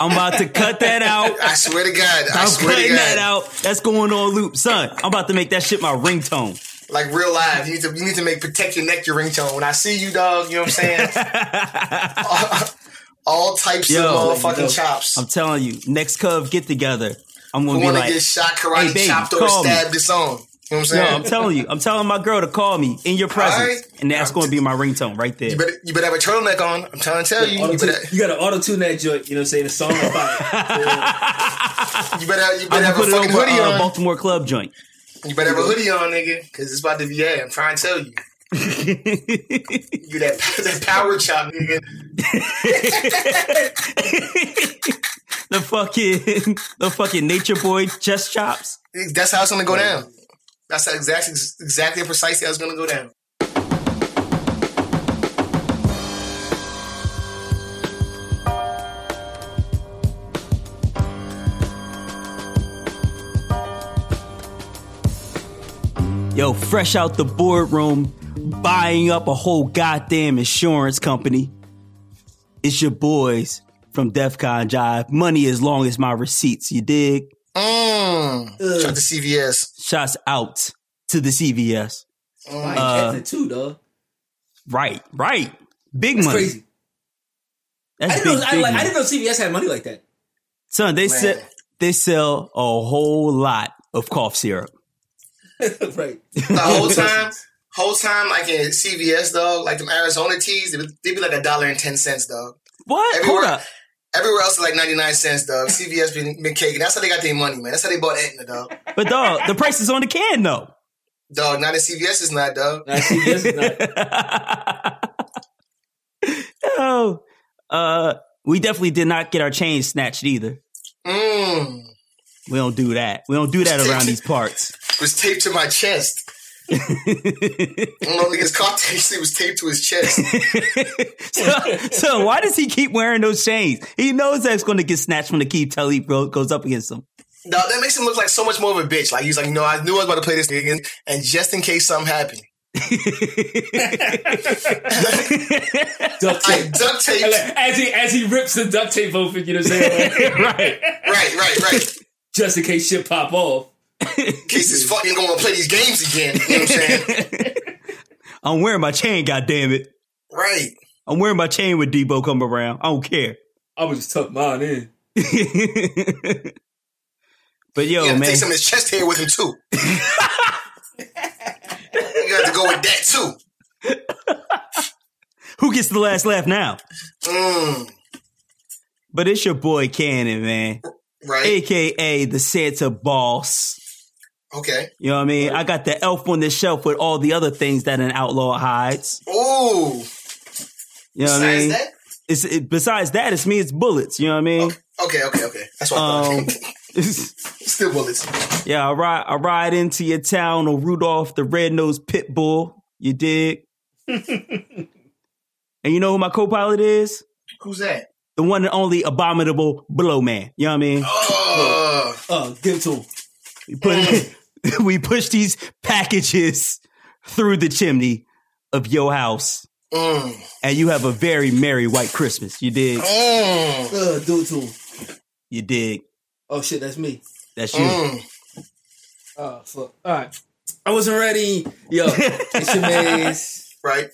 I'm about to cut that out. I swear to God. I I'm swear to cutting God. that out. That's going on loop, son. I'm about to make that shit my ringtone. Like real live. You need to you need to make protect your neck your ringtone. When I see you, dog, you know what I'm saying? All types Yo. of motherfucking chops. I'm telling you, next Cub get together. I'm gonna Who be like, get shot, karate hey, baby, chopped, or call me. stabbed this on? You know what I'm Yo, saying? I'm telling you, I'm telling my girl to call me in your presence, Alright. and that's going to be my ringtone right there. you better you better have a turtleneck on. I'm trying to tell you. You better you got to auto tune that joint. You know what I'm saying? The song on fire. you better you better can have a put it fucking over hoodie uh, on. Baltimore Club joint. You better have a hoodie on, nigga, because it's about to be. Yeah, I'm trying to tell you. You that that power chop, nigga. the fucking the fucking nature boy chest chops. That's how it's gonna go down. That's exactly exactly precisely how it's gonna go down. Yo, fresh out the boardroom, buying up a whole goddamn insurance company. It's your boys from DEFCON Jive. Money as long as my receipts. You dig? Mm. Shout to CVS. Shots out to the CVS. I Uh, ain't it too, dog. Right, right. Big It's money. crazy. That's I didn't, big, know, I, like, I didn't know CVS had money like that. Son, they Man. sell they sell a whole lot of cough syrup. right. The whole time, whole time, like in CVS, dog, like them Arizona teas, they would- they'd be like a dollar and ten cents, dog. What? Everywhere- Hold up. Everywhere else is like ninety nine cents, dog. CVS been, been caking. That's how they got their money, man. That's how they bought Aetna, dog. But dog, the price is on the can though. Dog, not at CVS is not, dog. Nah, CVS is not. oh, uh, we definitely did not get our chains snatched either. Mmm. We don't do that. We don't do that around these parts. It Was taped to my chest. I don't know if his car actually was taped to his chest. so, so why does he keep wearing those chains? He knows that's going to get snatched from the key till he goes up against him. No, that makes him look like so much more of a bitch. Like he's like, you know, I knew I was about to play this nigga, and just in case something happened, Duct I tape. duct taped. As he as he rips the duct tape open, you know what I'm saying? right. Right, right, right. Just in case shit pop off. In case this fucking gonna play these games again. You know what I'm saying? I'm wearing my chain, God damn it! Right. I'm wearing my chain with Debo come around. I don't care. I would just tuck mine in. but yo, You gotta man, take some of his chest hair with him too. you got to go with that too. who gets the last laugh now? Mm, But it's your boy Cannon, man, right. aka the Santa Boss. Okay. You know what I mean? I got the elf on the shelf with all the other things that an outlaw hides. Ooh. You know what I Besides mean? that? It's it, besides that, it's me. It's bullets. You know what I mean? Okay, okay, okay. That's what I Um, thought. Still bullets. yeah, I ride. I ride into your town on Rudolph the red-nosed pit bull. You dig? and you know who my co-pilot is? Who's that? The one and only abominable blow man. You know what I mean? Oh, Uh, give it to him. We put we push these packages through the chimney of your house, mm, and you have a very merry white Christmas. You dig? mm, Uh, do it to him. You dig? Oh shit, that's me. That's you. mm. Oh fuck. All right. I wasn't ready. Yo, it's your man's. Right.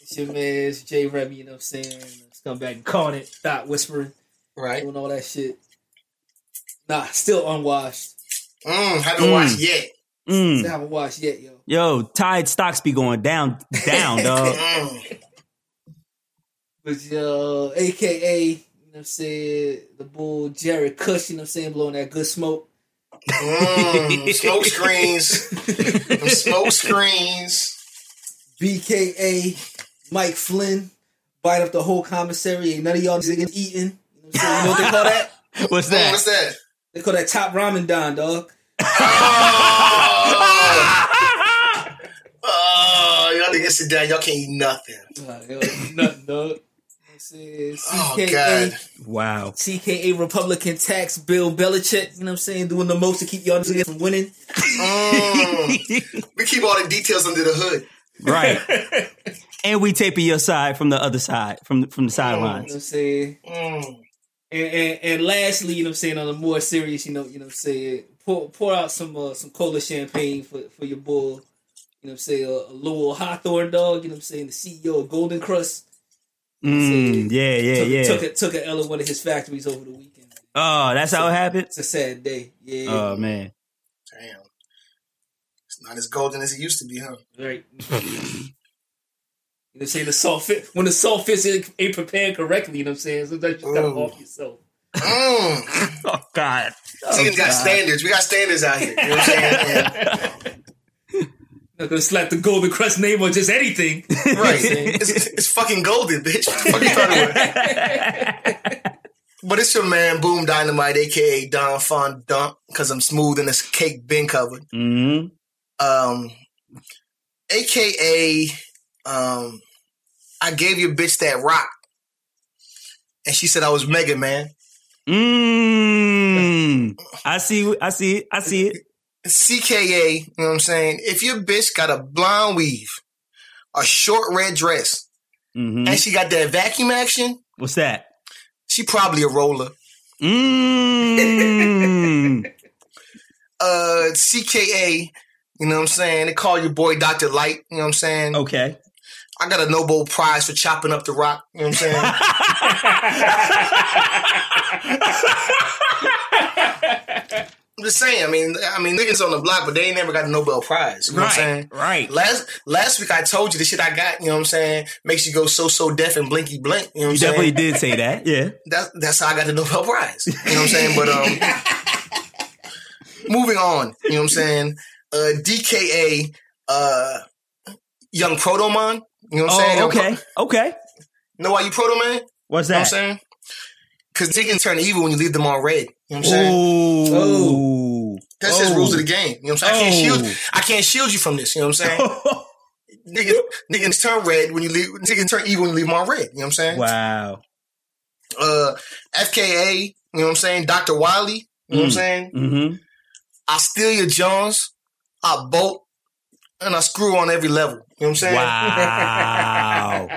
It's your man's Jay Remy. You know what I'm saying? Let's come back and calling it. Stop whispering. Right. Doing all that shit. Nah, still unwashed. Mm, haven't Mm. watched yet. Mm. Still haven't watched yet, yo. Yo, Tide stocks be going down, down, dog. But yo, AKA, you know what I'm saying, the bull Jared Cush, you know what I'm saying, blowing that good smoke. Mm. Smoke screens. Smoke screens. BKA, Mike Flynn, bite up the whole commissary. Ain't none of y'all niggas eating. You know what You know what they call that? What's that? what's that? They call that top ramen don, dog. Oh, oh y'all niggas sit down. Y'all can't eat nothing. Uh, yo, nothing, dog. You know I'm? Oh, CKA, God. Wow. CKA Republican tax Bill Belichick, you know what I'm saying, doing the most to keep y'all niggas from winning. Mm. We keep all the details under the hood. Right. and we taping your side from the other side, from from the You know what sidelines. I'm saying? Mm. And, and and lastly, you know what I'm saying, on a more serious, you know, you know what I'm saying, pour pour out some uh, some Kola Champagne for, for your boy, You know what I'm saying, a, a Lowell Hawthorne dog, you know what I'm saying, the CEO of Golden Krust. Mm, yeah, yeah, took, yeah. Took a, took a L at one of his factories over the weekend. oh, that's how it happened. It's a sad day. Yeah. Oh man. Damn. It's not as golden as it used to be, huh? Right. You know what I'm saying? The salt fit when the salt fits ain't, ain't prepared correctly, you know what I'm saying? Sometimes you gotta Ooh. off yourself. Mm. Oh God. Tegan's got standards. We got standards out here. You know what I'm saying? And- Not gonna slap the Golden Krust name on just anything. right. It's, it's fucking golden, bitch. What the fuck you talking about? But it's your man, Boom Dynamite, aka Don Fon Dunk, because I'm smooth and this cake been covered. hmm Um, aka, um, I gave your bitch that rock, and she said I was Mega Man. Mm. I see. I see it. I see it. CKA, you know what I'm saying? If your bitch got a blonde weave, a short red dress, hmm and she got that vacuum action, What's that? she probably a roller. Mm. Uh, CKA, you know what I'm saying? They call your boy Dr. Light, you know what I'm saying? okay. I got a Nobel Prize for chopping up the rock, you know what I'm saying? I'm just saying, I mean, I mean, niggas on the block, but they ain't never got a Nobel Prize, you know what I'm saying? right. Right. Last last week I told you the shit I got, you know what I'm saying, makes you go so so deaf and blinky blink, you know what I'm saying? definitely did say that. Yeah. That, that's how I got the Nobel Prize. You know what I'm saying? But um moving on, you know what I'm saying? Uh DKA uh Young Proto Man, you know what I'm saying? Oh, Young okay. Okay. Know why you Proto Man? What's that? You know what I'm saying? Cause they can turn evil when you leave them on red. You know what I'm saying? Ooh. That's just Oh. rules of the game. You know what I'm saying? I can't Oh. shield I can't shield you from this, you know what I'm saying? niggas, niggas turn red when you leave niggas turn evil when you leave them on red. You know what I'm saying? wow. Uh FKA, you know what I'm saying? Dr. Wily, you know what I'm Mm. saying? Mm-hmm. I steal your Jones, I bolt, and I screw on every level. You know what I'm saying? Wow.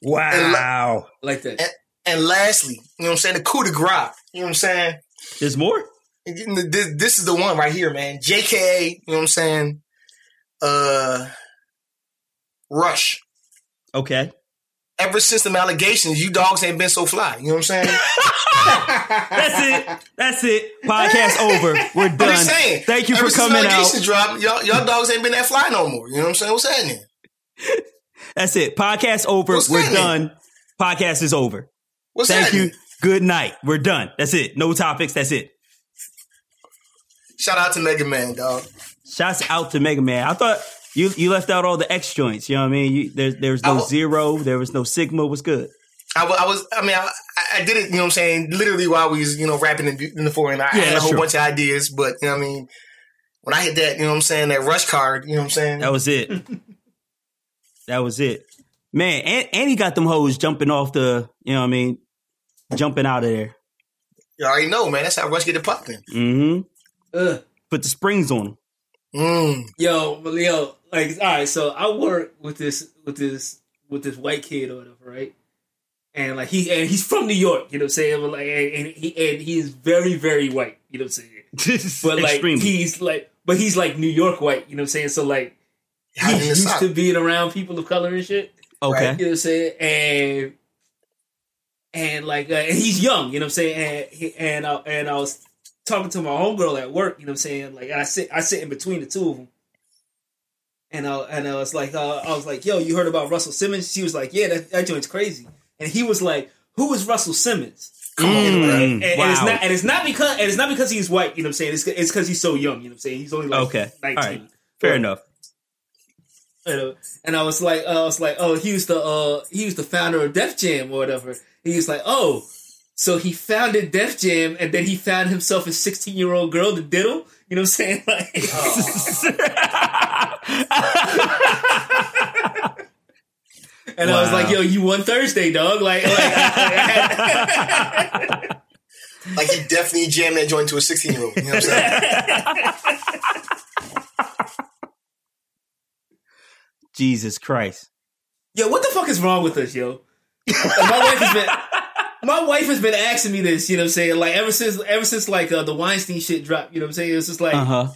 wow. like that. And lastly, you know what I'm saying? The coup de grace. You know what I'm saying? There's more? This, this is the one right here, man. JKA, you know what I'm saying? Uh, Rush. Okay. Ever since them allegations, you dogs ain't been so fly. You know what I'm saying? That's it. That's it. Podcast over. We're I'm done. just saying. Thank you ever for coming allegations out. dropped, y'all, y'all dogs ain't been that fly no more. You know what I'm saying? What's happening? That's it. Podcast over. What's We're happening? done. Podcast is over. What's Thank happening? you. Good night. We're done. That's it. No topics. That's it. Shout out to Mega Man, dog. Shouts out to Mega Man. I thought you you left out all the X joints. You know what I mean? You, there there was no will- zero. There was no Sigma. Was good. I, I was, I mean, I, I did it, you know what I'm saying, literally while we was, you know, rapping in, in the foreign. I Yeah, had a whole true. bunch of ideas, but, you know what I mean, when I hit that, you know what I'm saying, that rush card, you know what I'm saying? That was it. that was it. Man, and, and he got them hoes jumping off the. You know what I mean? Jumping out of there. You already know, man. That's how rush get it popping. Mm-hmm. Ugh. Put the springs on them. Mm. Yo, yo, like, all right. So I work with this, with this, with this white kid or whatever, right? And like he, and he's from New York. You know what I'm saying? But like, and, and he, and he is very, very white. You know what I'm saying? But like, Extremely. he's like, but he's like New York white. You know what I'm saying? So like, he's used to being around people of color and shit. okay. You know what I'm saying? And and like uh, and he's young, you know what I'm saying? And and I, and I was talking to my homegirl at work, you know what I'm saying? Like I sit I sit in between the two of them. And I and I was like uh, I was like, "Yo, you heard about Russell Simmons?" She was like, "Yeah, that, that joint's crazy." And he was like, "Who is Russell Simmons?" Come on, and, man. and, it's not and it's not because and it's not because he's white, you know what I'm saying? It's it's because he's so young, you know what I'm saying? He's only like Okay. 19. All right. Fair enough. You know, and I was like, uh, I was like, oh, he was the uh, he was the founder of Def Jam or whatever. He was like, oh, so he founded Def Jam, and then he found himself a sixteen year old girl to diddle. You know what I'm saying? Like, oh. and I was like, yo, you won Thursday, dog. Like, like I- Like, he definitely jammed that joint to a 16 year old. You know what I'm saying? Jesus Christ. yo, what the fuck is wrong with us, yo? Like, my wife has been. My wife has been asking me this, you know what I'm saying? Like ever since ever since like uh, the Weinstein shit dropped, you know what I'm saying? It's just like Uh huh.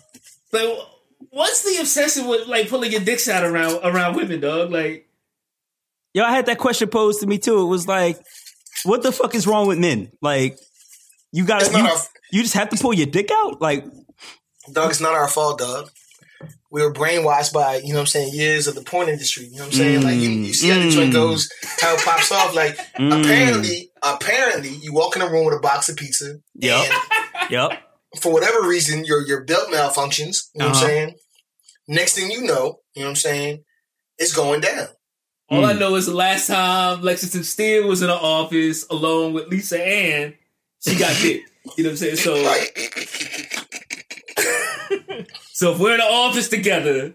like what's the obsession with like pulling your dicks out around around women, dog? Like Yo, I had that question posed to me too. It was like, what the fuck is wrong with men? Like, you gotta, you, our- you just have to pull your dick out? Like, Dog, it's not our fault, dog. We were brainwashed by, you know what I'm saying, years of the porn industry. You know what I'm saying? Like, you, you see how the joint Mm. goes, how it pops off. Like, Mm. apparently, apparently, you walk in a room with a box of pizza, Yep. and yep. for whatever reason, your your belt malfunctions. You know what Uh-huh. I'm saying? Next thing you know, you know what I'm saying, it's going down. all I Mm. know is the last time Lexington Steele was in the office alone with Lisa Ann, she got bit. You know what I'm saying? So Right? so if we're in the office together,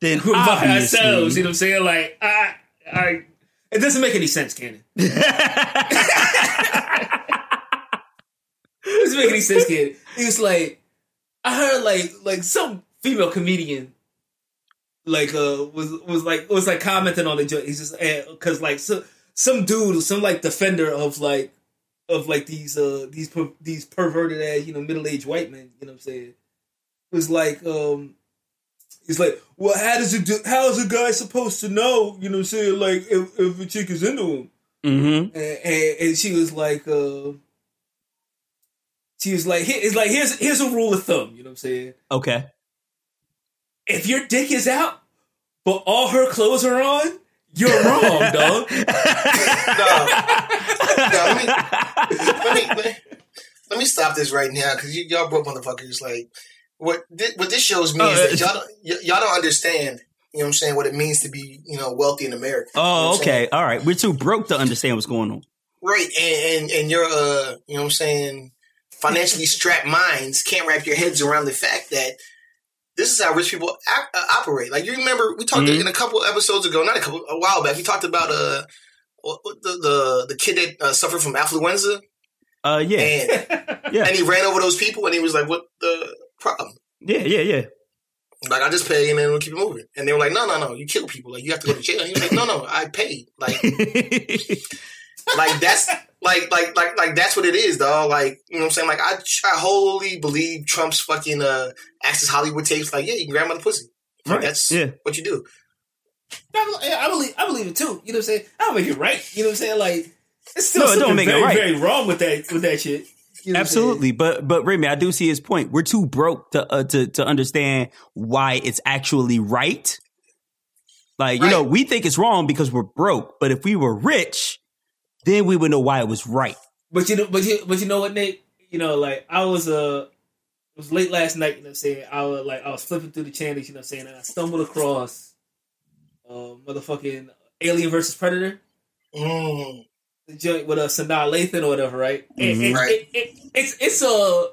Then we're by obviously- ourselves, you know what I'm saying? Like I I it doesn't make any sense, Cannon. It doesn't make any sense, kid. He was like, I heard like like some female comedian like uh was was like was like commenting on the joke. He's just because like so, some dude, some like defender of like of like these uh these per, these perverted ass you know middle aged white men. You know what I'm saying? Was like um. He's like, well, how does it do? How is a guy supposed to know? You know, what I'm saying like if, if a chick is into him, Mm-hmm. and, and, and she was like, uh, she was like, here- it's like here's here's a rule of thumb. You know what I'm saying? Okay. If your dick is out, but all her clothes are on, you're wrong, dog. No. no, let me, let me, let me, let me stop this right now because y'all broke motherfuckers. Like, what thi- what this shows me Oh, is that y'all don't, y- y'all don't understand. You know what I'm saying? What it means to be, you know, wealthy in America. You know Oh, saying? okay. All right. We're too broke to understand what's going on. Right, and, and and your uh, you know what I'm saying, financially strapped minds can't wrap your heads around the fact that this is how rich people uh, operate. Like you remember, we talked Mhm. in a couple episodes ago, not a couple, a while back. We talked about uh, the the the kid that uh, suffered from affluenza, Uh, yeah. and Yeah. and he ran over those people, and he was like, "What the problem?" Yeah, yeah, yeah. Like I just pay and then we'll keep it moving. And they were like, "No, no, no, you kill people. Like you have to go to jail." And he was like, "No, no, I paid." Like like that's like like like like that's what it is, dog. Like you know what I'm saying? Like I I wholly believe Trump's fucking uh Access Hollywood tapes. Like yeah, you can grab my pussy. Like, Right, That's yeah. what you do. I, I believe I believe it too. You know what I'm saying? I don't make it right. You know what I'm saying? Like it's still No, it don't something make it very, right. very wrong with that with that shit. You know what I'm saying? Absolutely, but but Remy, I do see his point. We're too broke to uh, to to understand why it's actually right. Like you know, we think it's wrong because we're broke, but if we were rich, then we would know why it was right. But you know, but you, but you know what, Nick? You know, like I was uh, it was late last night. You know, what I'm saying I was like I was flipping through the channels. You know, what I'm saying and I stumbled across, uh, motherfucking Alien versus Predator, Mm. The joint with a uh, Sanaa Lathan or whatever, right? And- Mhm. and Right. It, it, it's it's a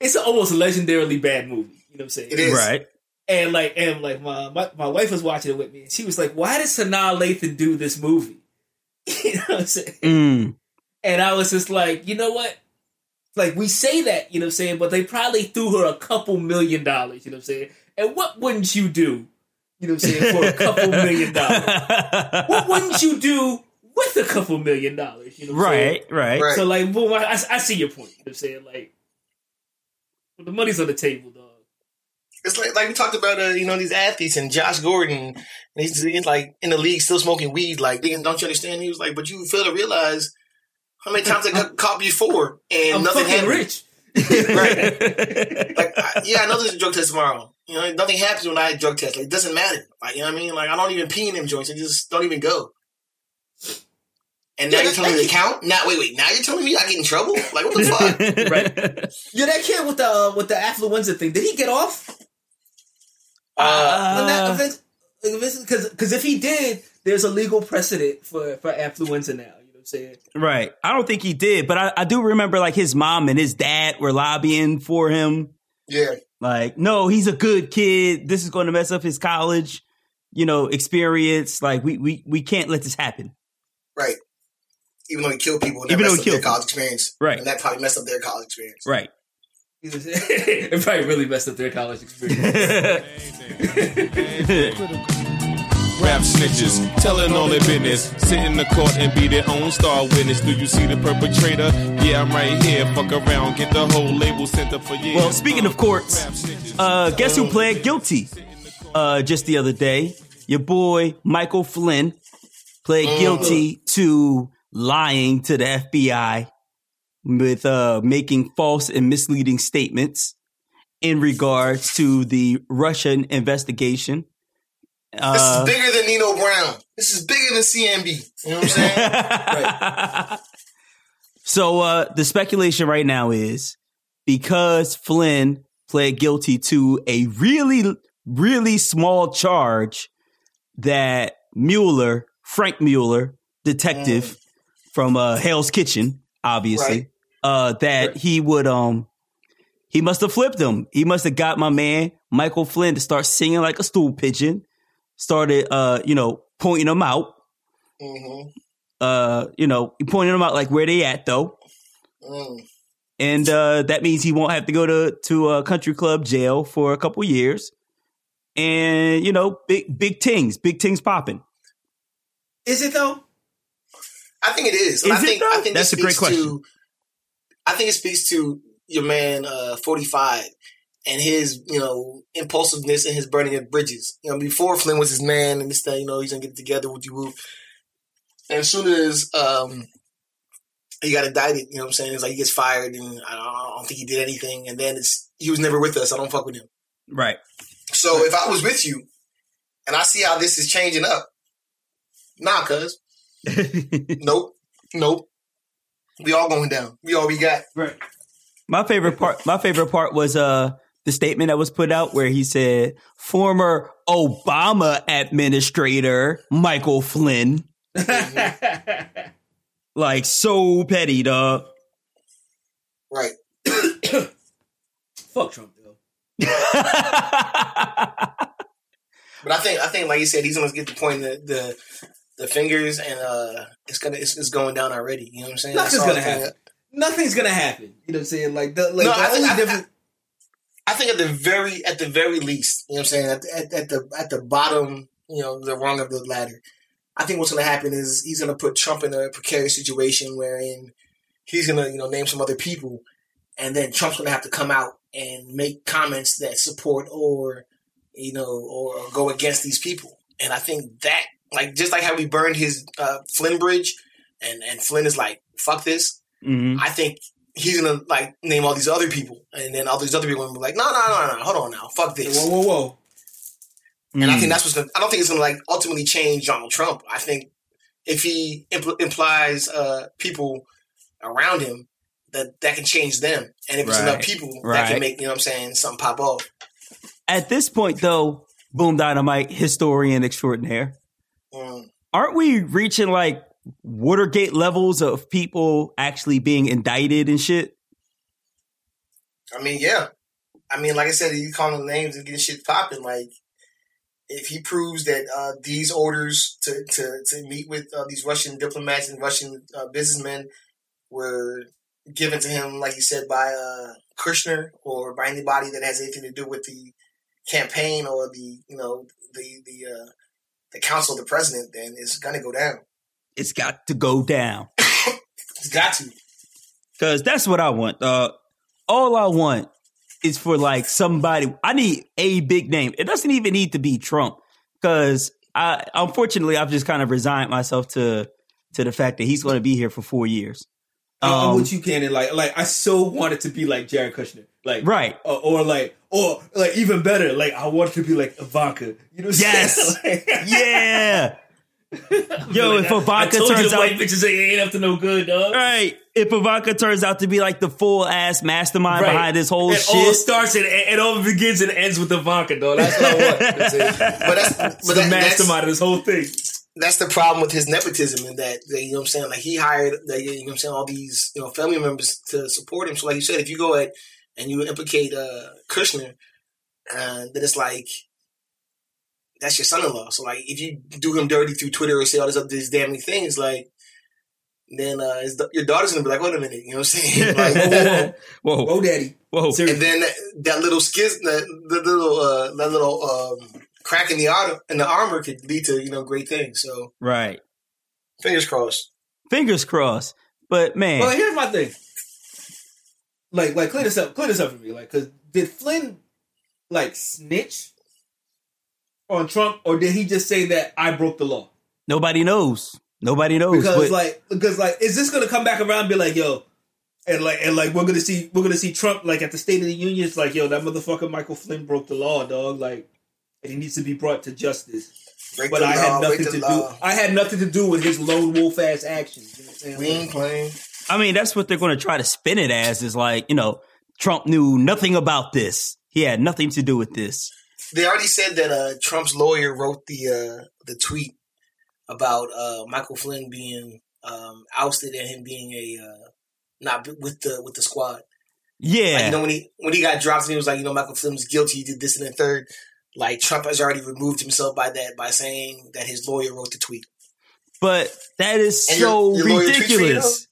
it's an almost legendarily bad movie. You know what I'm saying? It is. Right? And like and like my, my my wife was watching it with me, and she was like, "Why did Sanaa Lathan do this movie?" you know what I'm saying? Mm. And I was just like, you know what? Like we say that, you know what I'm saying, but they probably threw her a couple million dollars, you know what I'm saying? And what wouldn't you do, you know what I'm saying, for a couple million dollars? What wouldn't you do with a couple million dollars, you know what I'm right, right, Right. So like boom, I, I see your point, you know what I'm saying? Like well, the money's on the table, dog. It's like like we talked about uh, you know these athletes and Josh Gordon. And he's, he's like in the league still smoking weed. Like don't you understand? He was like, but you fail to realize how many times I got caught before and I'm nothing fucking happened. rich. Right. Like I, yeah, I know there's a drug test tomorrow. You know, nothing happens when I drug test. Like it doesn't matter. Like you know what I mean? Like I don't even pee in them joints. I just don't even go. And now Yeah, you're telling me to count? Now wait, wait. Now you're telling me I get in trouble? Like what the fuck? right. Yeah, that kid with the uh, with the affluenza thing, did he get off? Uh, because because if he did, there's a legal precedent for for affluenza now. You know what I'm saying? Right. I don't think he did, but I, I do remember like his mom and his dad were lobbying for him. yeah. Like, no, he's a good kid. This is going to mess up his college, you know, experience. Like, we we we can't let this happen. Right. Even though he killed people and that Even though he up their killed college experience. Right. And that probably messed up their college experience. Right. You know what I'm saying? it probably really messed up their college experience. Rap snitches, telling all their business. Sit in the court and be their own star witness. Do you see the perpetrator? Yeah, I'm right here. Fuck around, get the whole label sent up for years. Well, speaking of courts, uh, guess who pled guilty uh, just the other day? Your boy Michael Flynn pled guilty to lying to the FBI with uh, making false and misleading statements in regards to the Russian investigation. This Uh, is bigger than Nino Brown. This is bigger than CMB. You know what I'm saying? So uh, the speculation right now is because Flynn pled guilty to a really, really small charge that Mueller, Frank Mueller, detective from uh, Hell's Kitchen, obviously, Right. uh, that he would um he must have flipped him. He must have got my man Michael Flynn to start singing like a stool pigeon. Started uh, you know, pointing them out. hmm Uh, you know, pointing them out like where they at though. Mm. and uh, that means he won't have to go to to a country club jail for a couple years. And you know, big big things, big things popping. Is it though? I think it is. And Is I it think, though? I think That's it a great speaks question. To, I think it speaks to your man, uh, 45 and his, you know, impulsiveness and his burning of bridges. You know, before Flynn was his man and this, that, you know, he's going to get it together with you. And as soon as, um, he got indicted, you know what I'm saying? It's like he gets fired and I don't, I don't think he did anything. And then it's, he was never with us. I don't fuck with him. Right. So if I was with you and I see how this is changing up, nah, cuz. Nope. Nope. We all going down. We all we got. Right. my favorite part. My favorite part was uh the statement that was put out where he said former Obama administrator Michael Flynn. Like so petty, dog. Right. Fuck Trump though. But I think I think like you said, he's gonna get the point that the, the fingers and uh it's gonna it's, it's going down already. You know what I'm saying? Nothing's gonna happen. Nothing's gonna happen. You know what I'm saying? Like the like No, the I think- only I- I think at the very at the very least, you know what I'm saying, at, at, at the at the bottom, you know, the rung of the ladder. I think what's going to happen is he's going to put Trump in a precarious situation wherein he's going to, you know, name some other people, and then Trump's going to have to come out and make comments that support or, you know, or go against these people. And I think that, like, just like how we burned his uh, Flynn bridge, and and Flynn is like, "Fuck this," Mhm. I think he's gonna like name all these other people, and then all these other people are gonna be like, no, no, no, no, hold on now, fuck this. Whoa, whoa, whoa! And I Mm. think that's what's gonna. I don't think it's gonna like ultimately change Donald Trump. I think if he impl- implies uh, people around him, that that can change them, and if it's enough Right. people, that can make you know what I'm saying something pop off. At this point, though, Boom Dynamite historian extraordinaire, Mm. aren't we reaching like Watergate levels of people actually being indicted and shit? I mean, yeah. I mean, like I said, you call them names and getting shit popping. Like, if he proves that uh, these orders to, to, to meet with uh, these Russian diplomats and Russian uh, businessmen were given to him, like you said, by uh, Kushner or by anybody that has anything to do with the campaign or the you know the the uh, the council of the president, then it's gonna go down. It's got to go down. It's got to. Cause that's what I want. Uh, all I want is for like somebody. I need a big name. It doesn't even need to be Trump. Cause I, unfortunately, I've just kind of resigned myself to to the fact that he's going to be here for four years. I'm Um, with you, Cannon. Like, like I so wanted to be like Jared Kushner, like Right. or, or like, or like even better, like I want to be like Ivanka. You know? What I'm Yes. saying? Like- Yeah. Yo, if I Ivanka told you turns the out white bitches ain't ain't up to no good, dog. right, if Ivanka turns out to be like the full ass mastermind Right. behind this whole shit. it all starts and it all begins and ends with Ivanka, dog. That's what I want. That's it. But that's but the that, mastermind of this whole thing. that's the problem with his nepotism and that, that you know what I'm saying like he hired that you know what I'm saying all these you know family members to support him so like you said if you go at and you implicate uh Kushner uh, then it's like that's your son-in-law so like if you do him dirty through Twitter or say all this other these damning things like then uh his, your daughter's gonna be like wait a minute you know what I'm saying like whoa, whoa, Whoa, daddy. whoa, Seriously. and then that, that little skiz that the little uh that little um cracking the auto and the armor could lead to you know great things. So Right. fingers crossed. Fingers crossed. But man, Well, here's my thing. Like, like, clear this up. Clear this up for me. Like, cause did Flynn like snitch on Trump, or did he just say that I broke the law? nobody knows. Nobody knows. Because but- like, because like, is this gonna come back around and be like, yo, and like, and like, we're gonna see, we're gonna see Trump like at the State of the Union. It's like, yo, that motherfucker Michael Flynn broke the law, dog. Like, and he needs to be brought to justice. Break But I law, had nothing the to do. I had nothing to do with his lone wolf ass actions. You know what I'm saying? We ain't playing. I mean, that's what they're going to try to spin it as is like, you know, Trump knew nothing about this. He had nothing to do with this. They already said that uh, Trump's lawyer wrote the uh, the tweet about uh, Michael Flynn being um, ousted and him being a uh, not with the with the squad. Yeah. Like, you know when he when he got dropped he was like, you know, Michael Flynn was guilty. He did this and the third. Like Trump has already removed himself by that by saying that his lawyer wrote the tweet. but that is And so your- your lawyer tweets you, ridiculous.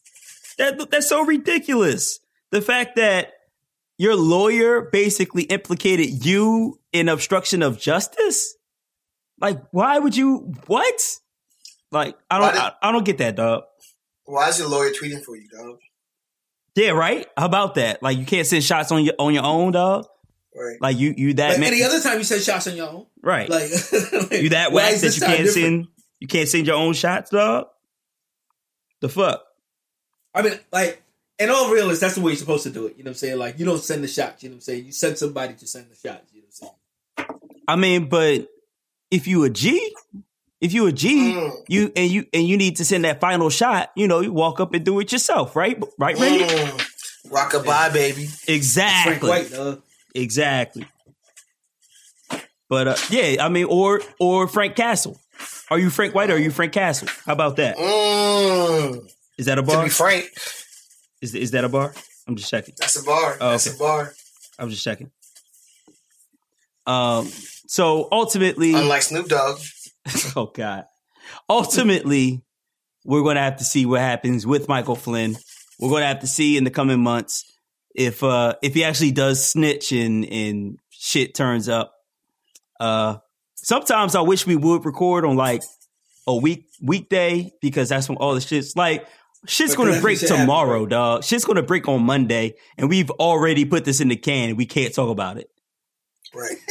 That that's so ridiculous. The fact that your lawyer basically implicated you in obstruction of justice? Like, why would you what? Like, I don't did- I, I don't get that, dog. Why is your lawyer tweeting for you, dog? Yeah, right? How about that? Like you can't send shots on your on your own, dog. Right. Like you you that Like man- any other time you send shots on your own, right. like you that why whack that you can't different? send you can't send your own shots, dog. The fuck? I mean, like, in all realness, that's the way you're supposed to do it. You know what I'm saying? Like, you don't send the shots. You know what I'm saying? You send somebody to send the shots. You know what I'm saying? I mean, but if you a G, if you a G, Mm. you and you and you need to send that final shot, you know, you walk up and do it yourself, right? Right, Randy? Mm. Rockabye, baby. Exactly. Frank White. Exactly. But uh, yeah, I mean, or or Frank Castle. Are you Frank White or are you Frank Castle? How about that? Mm. Is that a bar? To be frank, Is is that a bar? I'm just checking. that's a bar. Oh, that's okay. a bar. I'm just checking. Um. So ultimately, Unlike Snoop Dogg. oh god, ultimately, we're going to have to see what happens with Michael Flynn. We're going to have to see in the coming months if uh if he actually does snitch and and shit turns up. Uh, sometimes I wish we would record on like a week weekday because that's when all the shit's like shit's But going to break what happen, tomorrow, bro. dog. Shit's going to break on Monday, and we've already put this in the can. and We can't talk about it Right.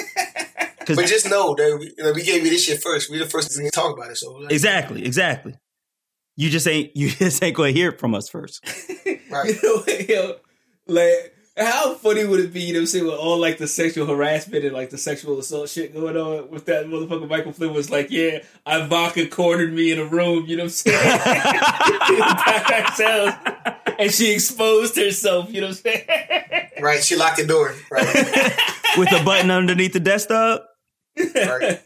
But just know that we, you know, we gave you this shit first. We the first to talk about it. So like, exactly, exactly. You just ain't you just ain't going to hear it from us first. Right. You know? Like, how funny would it be, you know what I'm saying, with all like the sexual harassment and like the sexual assault shit going on with that motherfucker Michael Flynn was like, yeah, Ivanka cornered me in a room, you know what I'm saying? By ourselves. And she exposed herself, you know what I'm saying? Right. She locked the door. Right. with a button underneath the desktop. right.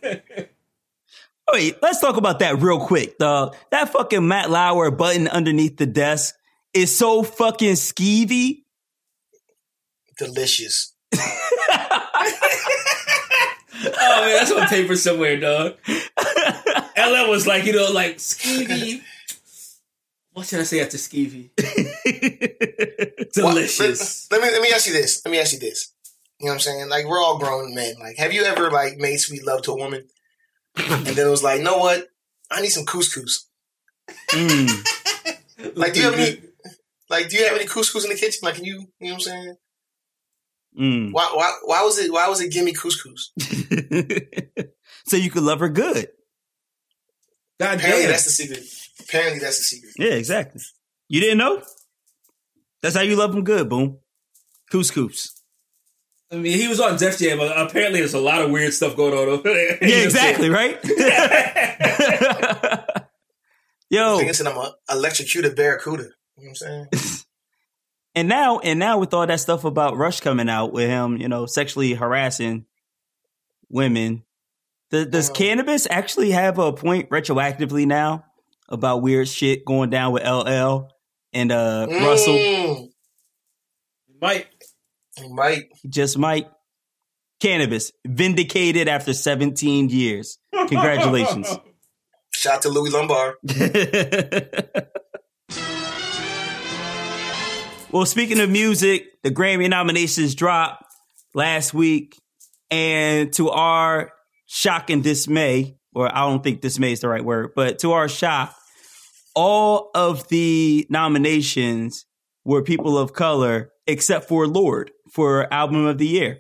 Wait, let's talk about that real quick, dog. That fucking Matt Lauer button underneath the desk is so fucking skeevy. Delicious. Oh man, that's on paper somewhere, dog. LL was like, you know, like Skeevy. What should I say after Skeevy? Delicious. Let, let me let me ask you this. Let me ask you this. You know what I'm saying? Like we're all grown men. Like, have you ever like made sweet love to a woman, and then it was like, know what? I need some couscous. Mm. Like, do you have any? Like, do you have any couscous in the kitchen? Like, can you? You know what I'm saying? Mm. Why? Why? Why was it? Why was it? Give me couscous. so you could love her good. God Apparently, damn. that's the secret. Apparently, that's the secret. Yeah, exactly. You didn't know? That's how you love them good, boom. Couscous. I mean, he was on Def Jam, but apparently there's a lot of weird stuff going on over there. Yeah, what I'm saying? exactly, right? Yo, I think it's an I'm electrocuted barracuda. You know what I'm saying? And now and now with all that stuff about Rush coming out with him, you know, sexually harassing women, th- does Uh. Canibus actually have a point retroactively now about weird shit going down with LL and uh Russell? Mm, Mike, he might. He just might. Canibus vindicated after 17 years. Congratulations. Shout out to Louis Lombard. well, speaking of music, the Grammy nominations dropped last week, and to our shock and dismay, or I don't think dismay is the right word, but to our shock, all of the nominations were people of color except for Lorde for album of the year.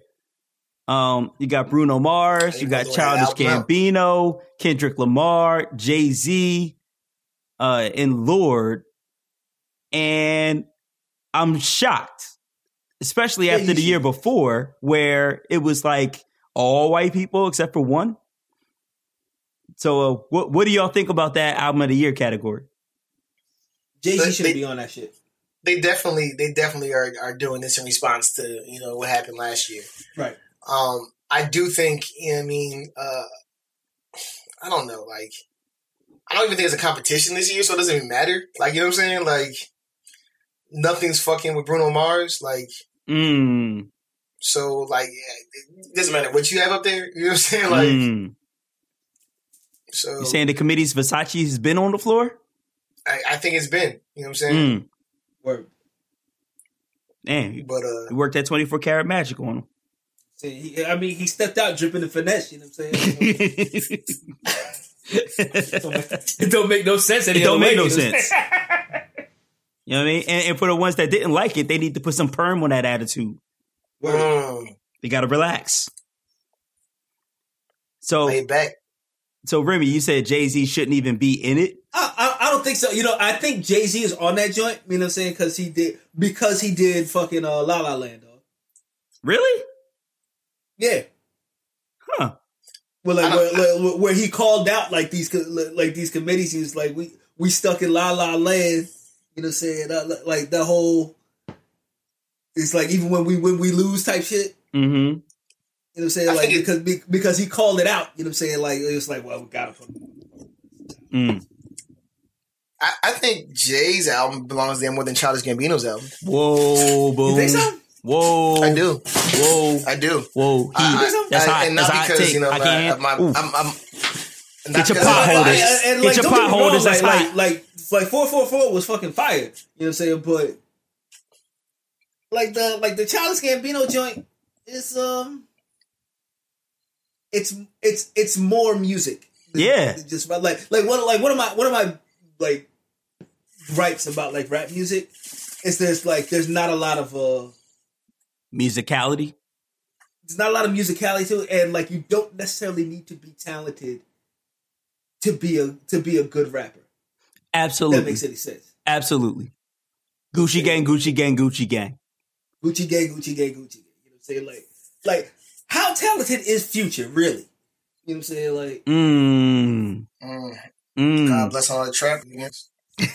Um, you got Bruno Mars, you got Childish. Gambino, Kendrick Lamar, Jay Z, uh, and Lorde. And I'm shocked, especially after you the year before, where it was like all white people except for one. So, uh, what what do y'all think about that album of the year category? Jay Z should be on that shit. They definitely, they definitely are, are doing this in response to you know what happened last year. Right. Um, I do think, you know I mean, uh, I don't know, like, I don't even think it's a competition this year, so it doesn't even matter. Like, you know what I'm saying? Like, nothing's fucking with Bruno Mars. Like, Mm, so, like, yeah, it doesn't matter what you have up there. You know what I'm saying? Like, mm. so You saying the committee's Versace has been on the floor? I, I think it's been, you know what I'm saying? Mm. Word. Damn, you But, uh, you worked that 24 karat magic on him. See, he, I mean, he stepped out dripping the finesse. You know what I'm saying? it don't make no sense. It don't make way, no you know what I'm sense. saying? You know what I mean? And, and for the ones that didn't like it, they need to put some perm on that attitude. Wow. They got to relax. So, lay back. so Remy, you said Jay Z shouldn't even be in it. I, I, I don't think so. You know, I think Jay Z is on that joint. You know what I'm saying? Because he did because he did fucking uh, La La Land. Dog. Really? Yeah. Huh? Well, like where, where, where he called out like these like these committees. He was like, "We we stuck in La La Land." You know, what I'm saying Uh, like the whole. It's like even when we when we lose type shit. Mm-hmm. You know what I'm saying? Like because be- because he called it out. You know what I'm saying? Like it was like, well, we gotta put. Mm. I, I think Jay's album belongs there more than Childish Gambino's album. Whoa, boom. You think so? Whoa. I do. Whoa. I do. Whoa. Heat. I- That's I- hot. And That's not hot because, take. you know, I my, can't. my, Ooh. I'm, I'm, Get your because pot of- holders. And- and, Get like, your don't pot get me wrong, holders, Like, that's like, like, like four four four was fucking fire. You know what I'm saying? But like the like the Childish Gambino joint is um, it's it's it's more music. Yeah. just about like like what like what am I what am I like gripes about like rap music? Is there's like there's not a lot of uh Musicality. there's not a lot of musicality to it, and like you don't necessarily need to be talented to be a to be a good rapper. If Absolutely. that makes any sense. Absolutely. Gucci gang, Gucci gang, Gucci gang. Gucci gang, Gucci gang, Gucci gang. You know what I'm saying? Like, like how talented is Future really? You know what I'm saying? Like, Mmm. Mm, Mmm. God bless all the trap. Yes. I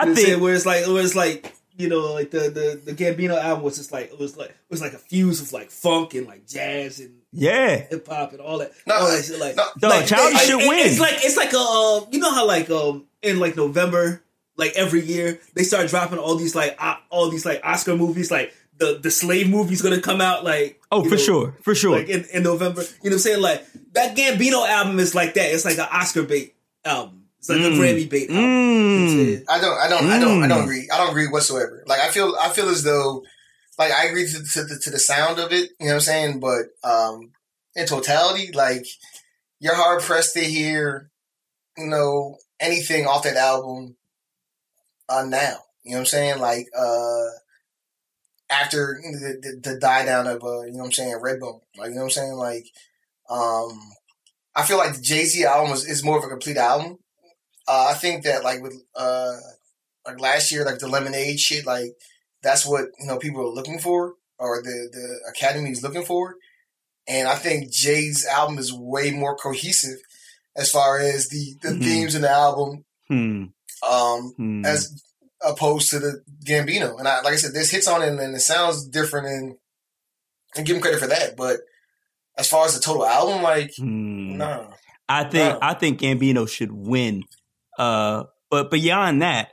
you know what saying? think Where it's like, where it's like, you know, like the the the Gambino album was just like it was like it was like a fuse of like funk and like jazz and yeah. hip hop and all that. No, all that shit, like, no, No, like, Childish it- should it- win. It's like it's like a uh, you know how like um in like November, like every year they start dropping all these like o- all these like Oscar movies, like the the slave movie's gonna come out like Oh, for know, sure. For sure. like in, in November. You know what I'm saying? Like that Gambino album is like that. It's like an Oscar bait album. It's like Mm. a Grammy bait album. You know what I'm saying? I don't. I don't. I don't. I don't Mm. agree. I don't agree whatsoever. Like I feel. I feel as though, like I agree to, to, the, to the sound of it. You know what I'm saying? But um, in totality, like you're hard pressed to hear, you know, anything off that album. Uh, now you know what I'm saying? Like uh, after the, the, the die down of uh, you know what I'm saying, Redbone. Like you know what I'm saying? Like um, I feel like the Jay Z album is, is more of a complete album. Uh, I think that like with uh like last year, like the lemonade shit, like that's what you know people are looking for, or the the academy is looking for. And I think Jay's album is way more cohesive as far as the the Mhm. themes in the album, Hmm. um, Hmm. as opposed to the Gambino. And I like I said, there's hits on it, and it sounds different, and and give him credit for that. But as far as the total album, like Hmm. nah, I think No. I think Gambino should win. Uh, but beyond that,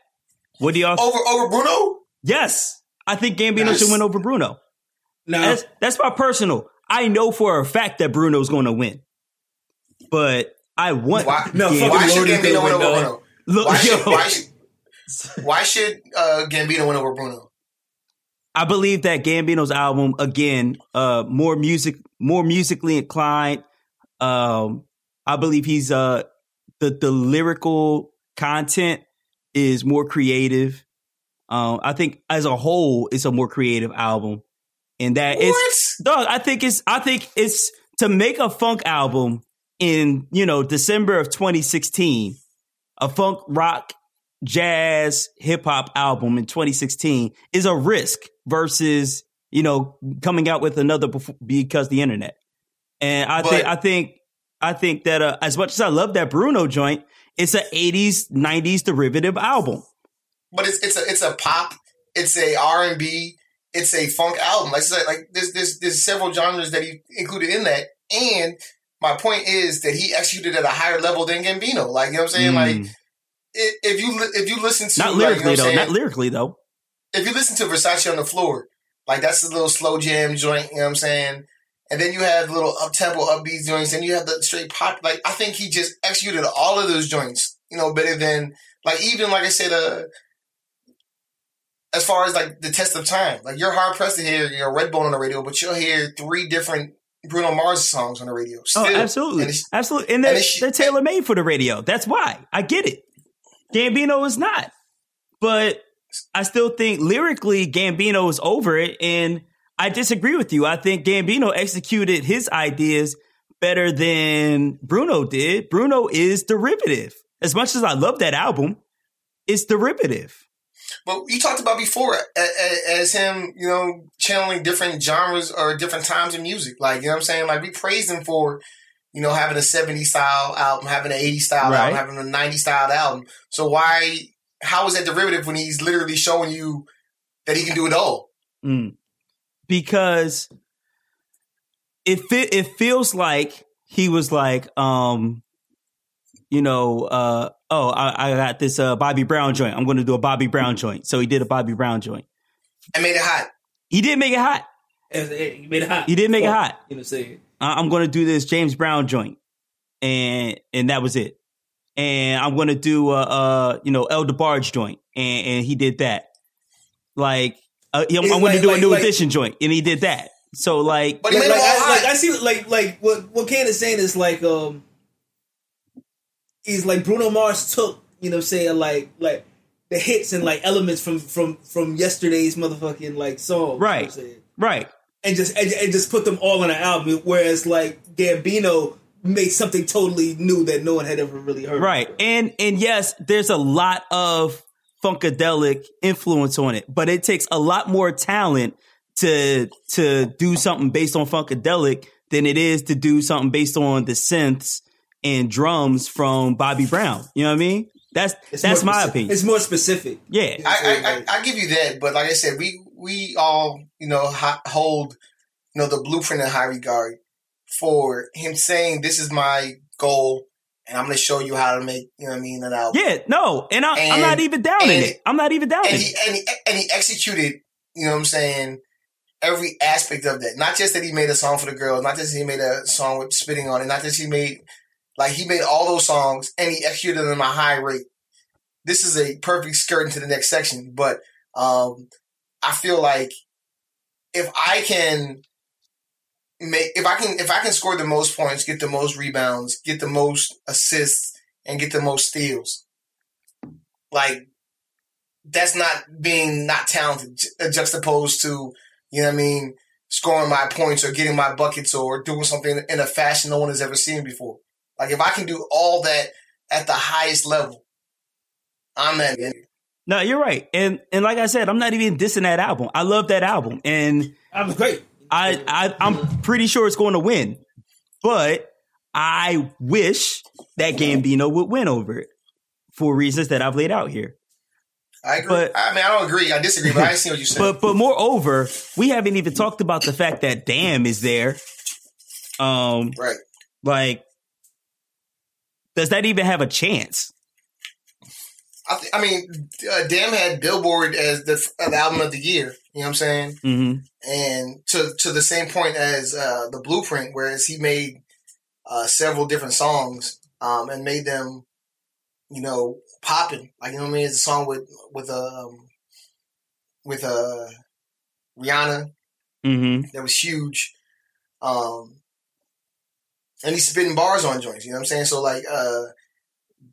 what do y'all? over over Bruno. Yes, I think Gambino Nice. should win over Bruno. Now, That's that's my personal. I know for a fact that Bruno's going to win, but I want. Why, No, Gambino- why should Gambino win over. Bruno? Look, Why should, why should, why should uh, Gambino win over Bruno? I believe that Gambino's album again, uh, more music, more musically inclined. Um, I believe he's uh the the lyrical content is more creative. Um, I think as a whole, it's a more creative album, and that it's dog. I think it's I think it's to make a funk album in you know December of 2016, a funk rock jazz hip hop album in 2016 is a risk versus you know coming out with another because the internet. And I think I think I think that uh, as much as I love that Bruno joint, it's a 80s 90s derivative album. But it's it's a it's a pop, it's a R and B, it's a funk album. Like I said, like there's there's there's several genres that he included in that, and my point is that he executed at a higher level than Gambino. Like you know what I'm saying? Like Mm. i- if you if you listen to not like, you know lyrically though, not lyrically though. if you listen to Versace on the floor, like that's a little slow jam joint, you know what I'm saying? And then you have little up tempo, upbeat joints, and you have the straight pop. Like I think he just executed all of those joints, you know, better than like even like I said, uh as far as like the test of time. Like you're hard pressed to hear you know Redbone on the radio, but you'll hear three different Bruno Mars songs on the radio. Oh, still. Oh, absolutely, And absolutely, and they're, and they're tailor made for the radio. That's why I get it. Gambino is not, but I still think lyrically Gambino is over it, and I disagree with you. I think Gambino executed his ideas better than Bruno did. Bruno is derivative. As much as I love that album, it's derivative. But you talked about before as him, you know, channeling different genres or different times in music. Like, you know what I'm saying? Like, we praised him for, you know, having a 70s style album, having an 80s style Right. album, having a 90s style album. So why, how is that derivative when he's literally showing you that he can do it all? Mm. Because it it feels like he was like, um, you know, uh, oh, I, I got this uh, Bobby Brown joint. I'm going to do a Bobby Brown joint. So he did a Bobby Brown joint. And made it hot. He did make it hot. And- and He made it hot. He did make it hot. You know what I'm saying? I- I'm going to do this James Brown joint, and and that was it. And I'm going to do a, uh, you know, El DeBarge joint, and and he did that. Like, uh, I'm, It's I'm going to like- do a new like- edition joint, and he did that. So like, But he Like, made like, it all I, like. I see, like like what what Ken is saying is like um, is like Bruno Mars took you know saying like like the hits and like elements from from from yesterday's motherfucking like songs, you know Right. right? and just and, and just put them all on an album. Whereas like Gambino made something totally new that no one had ever really heard. Right. And and yes, there's a lot of funkadelic influence on it, but it takes a lot more talent to to do something based on funkadelic than it is to do something based on the synths and drums from Bobby Brown. You know what I mean? That's It's that's my speci- opinion. It's more specific. yeah. I, I, I, I give you that, but like I said, we we all you know hold you know the blueprint in high regard for him saying this is my goal, and I'm going to show you how to make you know what I mean an album. Yeah, no, and, I, I'm not even doubting and- it. I'm not even doubting and it. and he and he executed. You know what I'm saying? Every aspect of that. Not just that he made a song for the girls. Not just that he made a song with spitting on it. Not just he made like he made all those songs and he executed them at a high rate. This is a perfect skirt into the next section, but um, I feel like if I can make if I can if I can score the most points, get the most rebounds, get the most assists, and get the most steals, like that's not being not talented uh, juxtaposed to you know what I mean scoring my points or getting my buckets or doing something in a fashion no one has ever seen before. Like if I can do all that at the highest level, I'm that. nigga. No, you're right. And and like I said, I'm not even dissing that album. I love that album. And That was great. I, I I'm pretty sure it's going to win, but I wish that Gambino would win over it for reasons that I've laid out here. I agree. But- I mean, I don't agree. I disagree, but I see what you said. But but moreover, we haven't even talked about the fact that Damn is there. Um, right. like, does that even have a chance? I, th- I mean, uh, Damn had Billboard as the, uh, the album of the year. You know what I'm saying? hmm and to to the same point as uh, the blueprint, whereas he made uh, several different songs um, and made them, you know, popping. Like you know what I mean? It's a song with with um with uh, Rihanna hmm that was huge. Um, and he's spitting bars on joints. You know what I'm saying? So like, uh,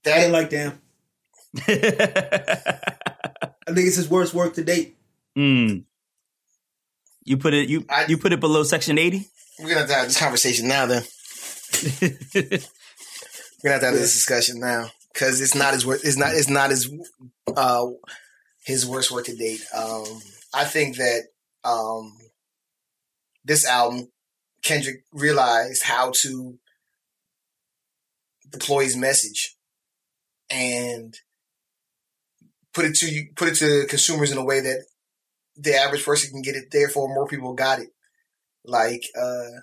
I didn't that like damn. I think it's his worst work to date. mm. You put it you I- you put it below section eighty. we're gonna have to have this conversation now. Then we're gonna have to have this discussion now because it's not his work. It's not. It's not his uh his worst work to date. Um, I think that um this album Kendrick realized how to deploy his message and put it to you put it to consumers in a way that the average person can get it therefore more people got it. Like uh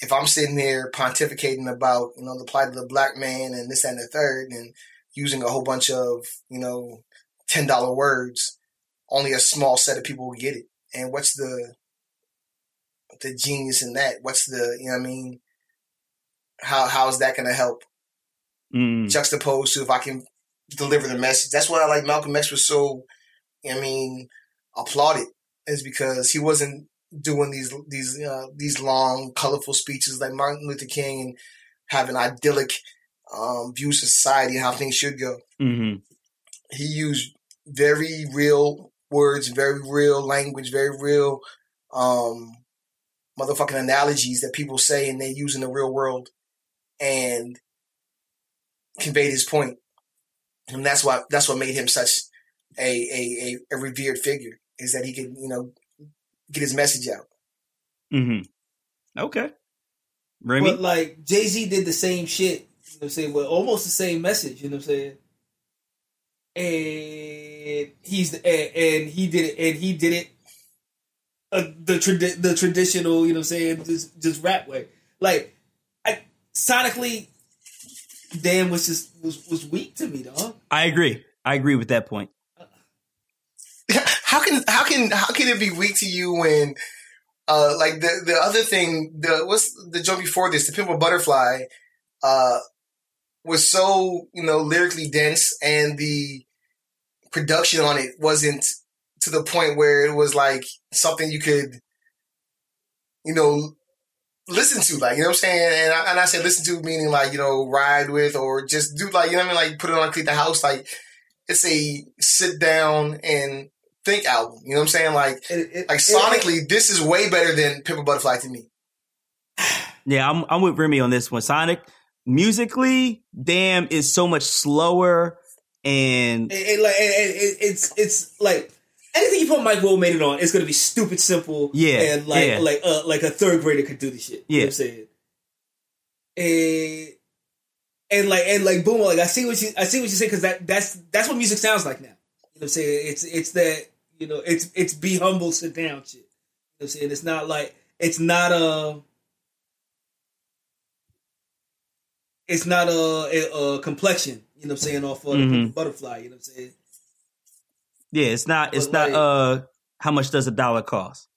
if i'm sitting here pontificating about you know the plight of the black man and this and the third and using a whole bunch of you know ten dollar words only a small set of people will get it. And what's the the genius in that? What's the you know i mean? How how is that going to help Mm. juxtaposed to if I can deliver the message. That's why I like Malcolm X was so, I mean, applauded is because he wasn't doing these these uh, these long, colorful speeches like Martin Luther King and having idyllic um, views of society and how things should go. hmm He used very real words, very real language, very real um, motherfucking analogies that people say and they use in the real world, and conveyed his point, and that's why that's what made him such a a, a, a revered figure is that he could you know get his message out. hmm Okay. Remy. But like Jay Z did the same shit. You know what I'm saying? Well, almost the same message. You know what I'm saying? And he's and, and he did it. And he did it uh, the tradi- the traditional. You know what I'm saying? Just just rap way. Like I sonically, Damn was just was was weak to me, dog. I agree. I agree with that point. how can how can how can it be weak to you when uh like the the other thing the what's the joke before this the Pimp a Butterfly uh was so you know lyrically dense and the production on it wasn't to the point where it was like something you could you know listen to like you know what I'm saying? And I, and I said listen to meaning like you know ride with or just do like you know what I mean? Like put it on clean the house. Like it's a sit down and think album. You know what I'm saying? Like It- it- like it- sonically this is way better than Pimp a Butterfly to me. Yeah, I'm I'm with Remy on this one. Sonic musically, damn, is so much slower and and, and like and, and it's it's like anything you put Mike Will made it on, it's gonna be stupid simple. Yeah, and like yeah. like uh, like a third grader could do this shit. You know Yeah. what I'm saying. And and like and like boom, like I see what you I see what you say because that that's that's what music sounds like now. You know what I'm saying? It's it's that you know it's it's be humble, sit down shit. You know what I'm saying? It's not like it's not a. It's not a, a, a complexion, you know what I'm saying, off of Mhm. butterfly, you know what I'm saying? Yeah, it's not it's But, not like- uh how much does a dollar cost?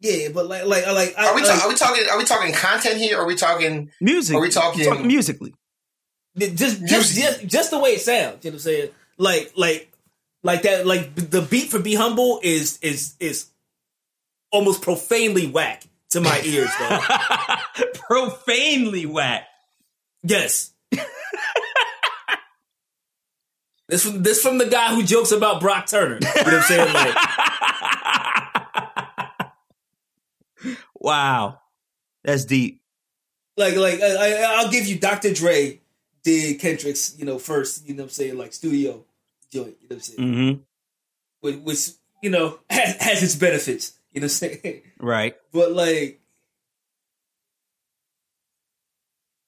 Yeah, but like, like, like, are we like, ta- are we talking are we talking content here or are we talking Music. Are we talking- musically? just, just, Music. just, just the way it sounds. You know what I'm saying? Like, like, like that. Like the beat for "Be Humble" is is is almost profanely whack to my ears, though. Profanely whack. yes. This from this from the guy who jokes about Brock Turner. You know what I'm saying? Like, wow. That's deep. like, like I, I- I'll give you Dr. Dre did Kendrick's, you know, first, you know what I'm saying, like studio joint. You know what I'm saying? hmm which, which you know has, has its benefits. You know what I'm saying? Right. But like,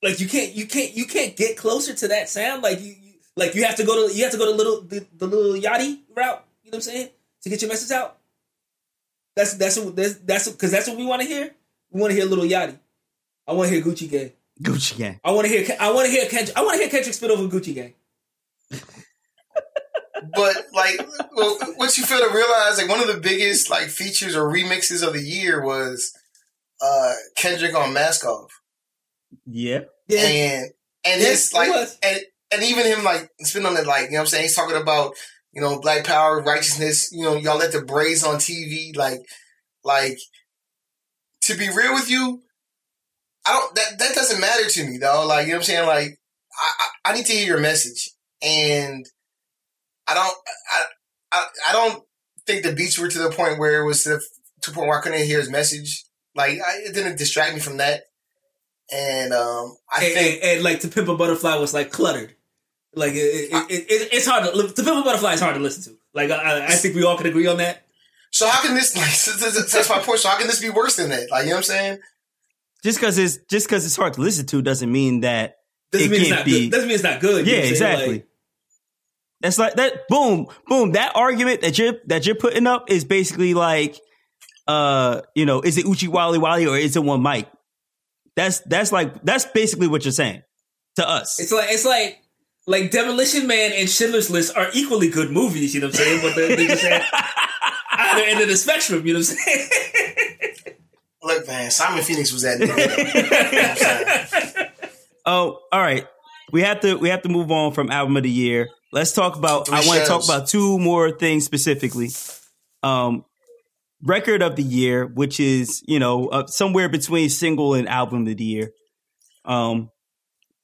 like you can't you can't you can't get closer to that sound. Like you like you have to go to you have to go to little the, the Lil Yachty route. You know what I'm saying to get your message out. That's that's what that's that's because that's what we want to hear. We want to hear Lil Yachty. I want to hear Gucci Gang. Gucci gang. I want to hear I want to hear Kendrick. I want to hear Kendrick spit over Gucci Gang. but like well, what you fail to realize like one of the biggest like features or remixes of the year was uh Kendrick on Mask Off Yeah. Yeah, and and Yeah, it's like was. and and even him like spin on it like you know what I'm saying he's talking about you know black power righteousness you know y'all let the braids on TV like like to be real with you, I don't. That that doesn't matter to me though. Like you know what I'm saying. Like I I, I need to hear your message, and I don't I, I I don't think the beats were to the point where it was to the, to the point where I couldn't hear his message. Like I, it didn't distract me from that, and um I and, think and, and, like to pimp a butterfly was like cluttered. Like it, it, it, it, it's hard to to pimp a butterfly is hard to listen to. Like I, I think we all can agree on that. so. How can this like that's my point? So how can this be worse than that? Like you know what I'm saying? Just because it's just because it's hard to listen to doesn't mean that Doesn't it mean it's can't not be. good. Doesn't mean it's not good. You yeah, know what I'm saying? exactly. Like, That's like that. Boom, boom. That argument that you're that you're putting up is basically like, uh, you know, is it Uchi Wally Wally or is it One Mic? That's that's like that's basically what you're saying to us. It's like it's like like Demolition Man and Schindler's List are equally good movies. You know what I'm saying? But they're, they're just at either end of the spectrum. You know what I'm saying? Look, man, Simon Phoenix was that. nigga. You know what I'm? Oh, all right. We have to we have to move on from album of the year. Let's talk about. Three I want to talk about two more things specifically. Um, record of the year, which is you know uh, somewhere between single and album of the year. Um,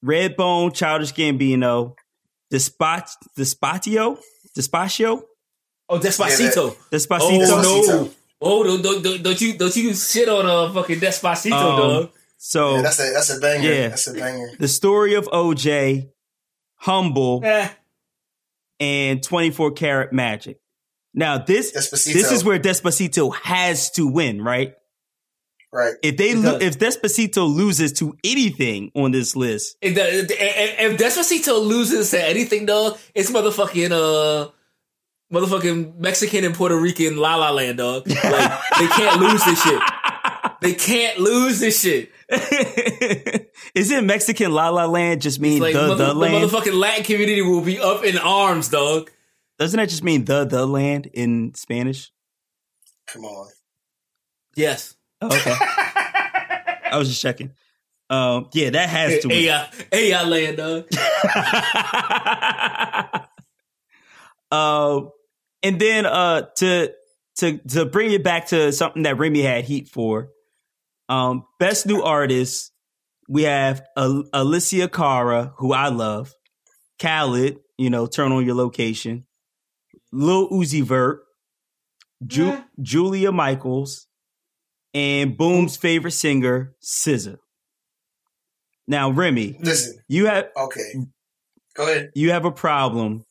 Redbone, Childish Gambino, Despot, Despatio, Despacio, Oh, Despacito. Despacito. Oh Despacito. no! Oh, don't, don't, don't, don't you don't you shit on a fucking Despacito, Um, dog? So Yeah, that's a that's a banger. Yeah. That's a banger. the story of OJ, Humble, Eh. and 24 Karat Magic. Now this Despacito. this is where Despacito has to win, right? Right. If they lo- if Despacito loses to anything on this list, If, the- if, if Despacito loses to anything, dog, it's motherfucking uh, motherfucking Mexican and Puerto Rican La La Land, dog. Like they can't lose this shit. They can't lose this shit. is it Mexican La La Land just mean Like the mother- the land? motherfucking Latin community will be up in arms, dog. Doesn't that just mean the the land in Spanish? Come on. Yes. Okay. I was just checking. Um, yeah, that has to win. AI, AI land, dog. um, and then uh, to to to bring it back to something that Remy had heat for. Um, best new artist, we have Al- Alicia Cara, who I love. Khalid, you know, turn on your location. Lil Uzi Vert, Ju- Yeah. Julia Michaels, and Boom's favorite singer, SZA. Now, Remy, Listen. you have Okay. Go ahead. you have a problem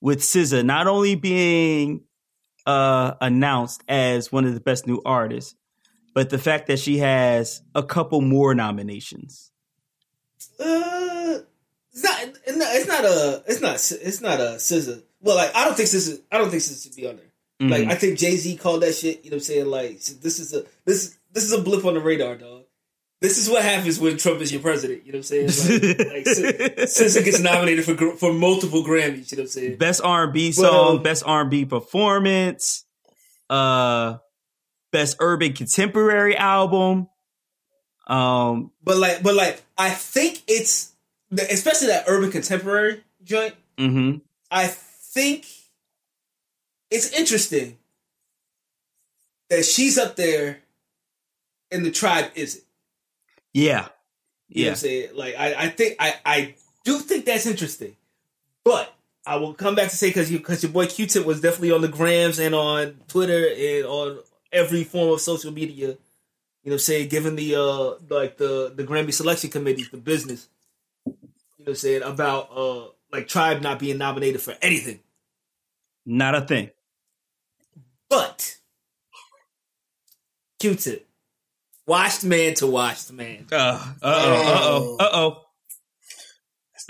with SZA not only being uh, announced as one of the best new artists, but the fact that she has a couple more nominations. Uh, it's not. It's not a. It's not. It's not a SZA. Well, like I don't think SZA. I don't think SZA should be on there. Like Mhm. I think Jay Z called that shit. You know what I'm saying? Like this is a this this is a blip on the radar, dog. This is what happens when Trump is your president. You know what I'm saying? Like, like SZA gets nominated for for multiple Grammys. You know what I'm saying? best R and B song, um, best R and B performance, uh, best urban contemporary album. Um, But like, but like, I think it's especially that urban contemporary joint. mhm. I think it's interesting that she's up there and the tribe isn't. yeah, You know yeah. what I'm saying? Like I, I think I, I do think that's interesting. But I will come back to say because you because your boy Q Tip was definitely on the grams and on Twitter and on every form of social media. You know saying? Given the uh like the the Grammy selection committee the business. You know saying? About uh like Tribe not being nominated for anything. Not a thing. But Q Tip. Washed man to washed man. Uh, uh oh, uh oh, uh oh.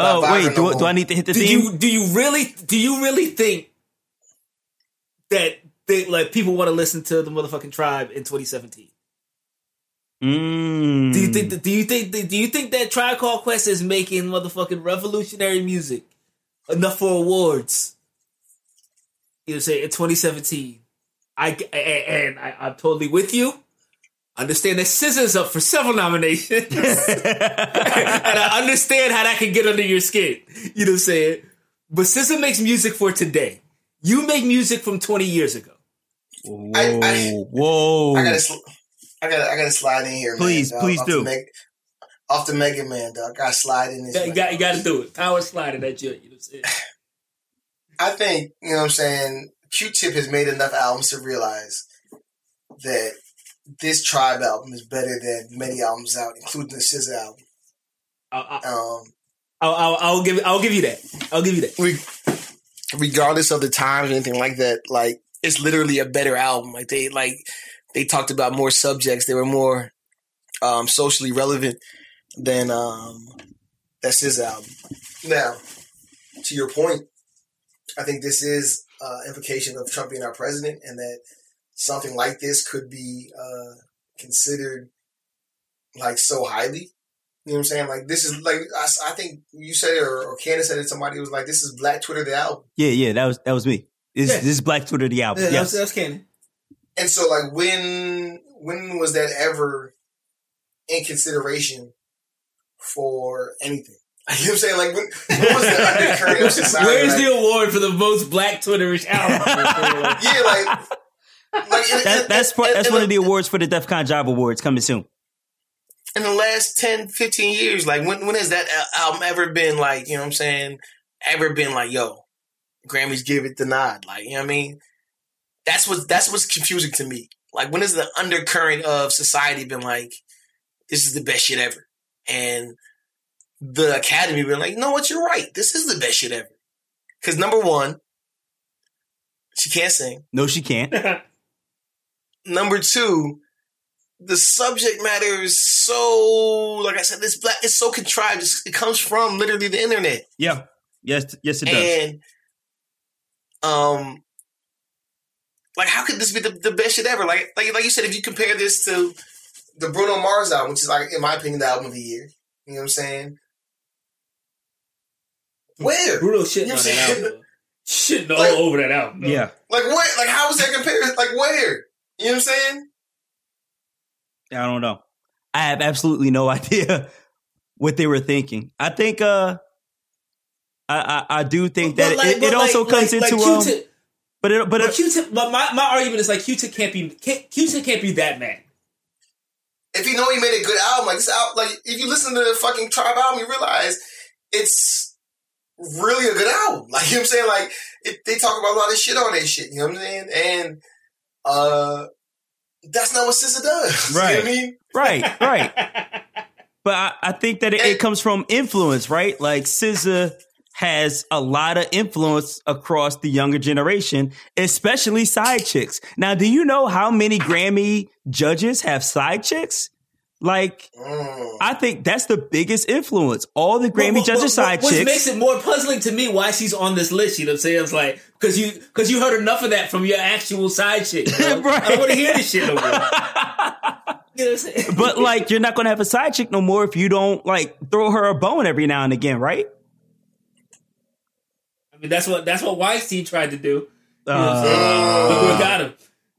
Oh wait, do, do I need to hit the do theme? you do you really do you really think that they, like people want to listen to the motherfucking tribe in 2017? Mm. Do you think that, do you think do you think that Tribe Called Quest is making motherfucking revolutionary music enough for awards? You know, what in 2017, I and, and I, I'm totally with you. Understand that SZA's up for several nominations, and I understand how that can get under your skin. You know what I'm saying? But SZA makes music for today. You make music from 20 years ago. Whoa, I- I- whoa. I gotta. I got I got to slide in here. Please, man, dog. please off do. The Meg, off the Mega Man, dog. Got to slide in this. You got, you man. got, you got to do it. Power sliding that joint. You know what I'm saying? I think you know what I'm saying. Q-Tip has made enough albums to realize that this Tribe album is better than many albums out, including the SZA album. I'll, I'll, Um, I'll, I'll, I'll give I'll give you that. I'll give you that. we, regardless of the times or anything like that, like it's literally a better album. Like they like they talked about more subjects. They were more um, socially relevant than um, that's his album. Now, to your point, I think this is uh, implication of Trump being our president, and that something like this could be uh, considered like so highly. You know what I'm saying? Like this is like I, I think you said it or, or Candace said it. Somebody was like, "This is Black Twitter the album." Yeah, yeah, that was that was me. This, Yeah. this is Black Twitter the album. Yeah, yes. that's, that's canon. And so, like, when when was that ever in consideration for anything? You know what I'm saying? Like, when, when was the undercurrent of society? Where's like, the award for the most Black Twitterish album? yeah, like, like in, That, in- that's part, in- that's in one the- of the awards for the DEF CON Job Awards coming soon. in the last 10, 15 years. Like, when when has that album ever been like? You know what I'm saying? Ever been like, yo, Grammys give it the nod? Like, you know what I mean? That's what that's what's confusing to me. Like, when has the undercurrent of society been like, this is the best shit ever, and the Academy been like, no, what? You're right. This is the best shit ever. Because number one, she can't sing. No, she can't. Number two, the subject matter is so, like I said, this black it's so contrived. It's, it comes from literally the internet, Yeah. Yes, yes, it does. and um, like how could this be the, the best shit ever? Like, like, like you said, if you compare this to the Bruno Mars album, which is like, in my opinion, the album of the year. You know what I'm saying? Where? Bruno shitting on that album. though. Shitting all Like- over that album. though. yeah. Like what? Like how is that compared? Like where? You know what I'm saying? I don't know. I have absolutely no idea what they were thinking. I think uh I I, I do think that But like- it, but it also like- comes like- into like um Q-Tip, but it but but it, Q-Tip, but my, my argument is like Q-Tip can't be can't, Q-Tip can't be that man. if you know he made a good album, like this album, like if you listen to the fucking Tribe album, you realize it's really a good album. Like you know what I'm saying, like it, they talk about a lot of shit on that shit. You know what I'm saying? And uh, that's not what SZA does. You know what I mean? right, right. But I, I think that it, it comes from influence, right? Like SZA has a lot of influence across the younger generation, especially side chicks. Now, do you know how many Grammy judges have side chicks? Like, Mm. I think that's the biggest influence. All the Grammy What- judges what- side Which chicks. makes it more puzzling to me why she's on this list. You know what I'm saying? It's like because you because you heard enough of that from your actual side chick. bro. Right. I don't want to hear this shit no more. you know what I'm saying? but like, you're not gonna have a side chick no more if you don't like throw her a bone every now and again, right? I mean that's what that's what Weinstein tried to do. You know what I'm Uh, saying? Look what got him.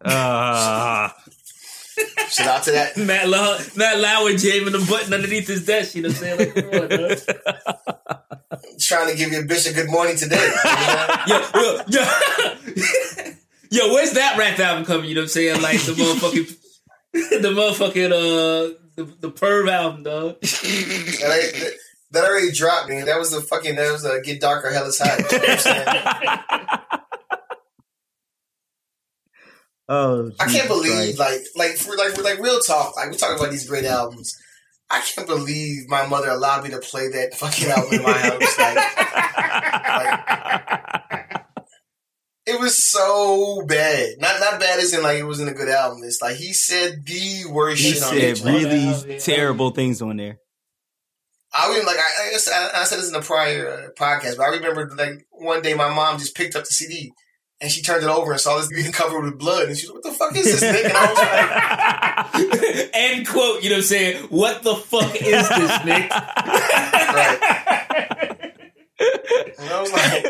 uh, Shout out to that. Matt Lau- Matt Lauer jamming the button underneath his desk. You know what I'm saying? Like, on. Trying to give your bitch a good morning today. Yo, yo, yo, yo, where's that rap album coming? You know what I'm saying? Like the motherfucking, the motherfucking, uh, the, the perv album, dog. that, that already dropped, man. That was the fucking. That was a get darker, hell is hot. You know what I'm saying? Oh, I can't believe, Christ. like, like for like, for like real talk. Like we're talking about these great albums. I can't believe my mother allowed me to play that fucking album in my house. Like, like, it was so bad. Not not bad as in like it wasn't a good album. It's like he said the worst He shit on said it. really Yeah, yeah. terrible things on there. I mean, like I, I, guess I, I said this in a prior uh, podcast, but I remember like one day my mom just picked up the CD and she turned it over and saw this being covered with blood, and she was, like, "What the fuck is this?" Nick? And I was like. End quote. You know what I'm saying? What the fuck is this, Nick? And I was like,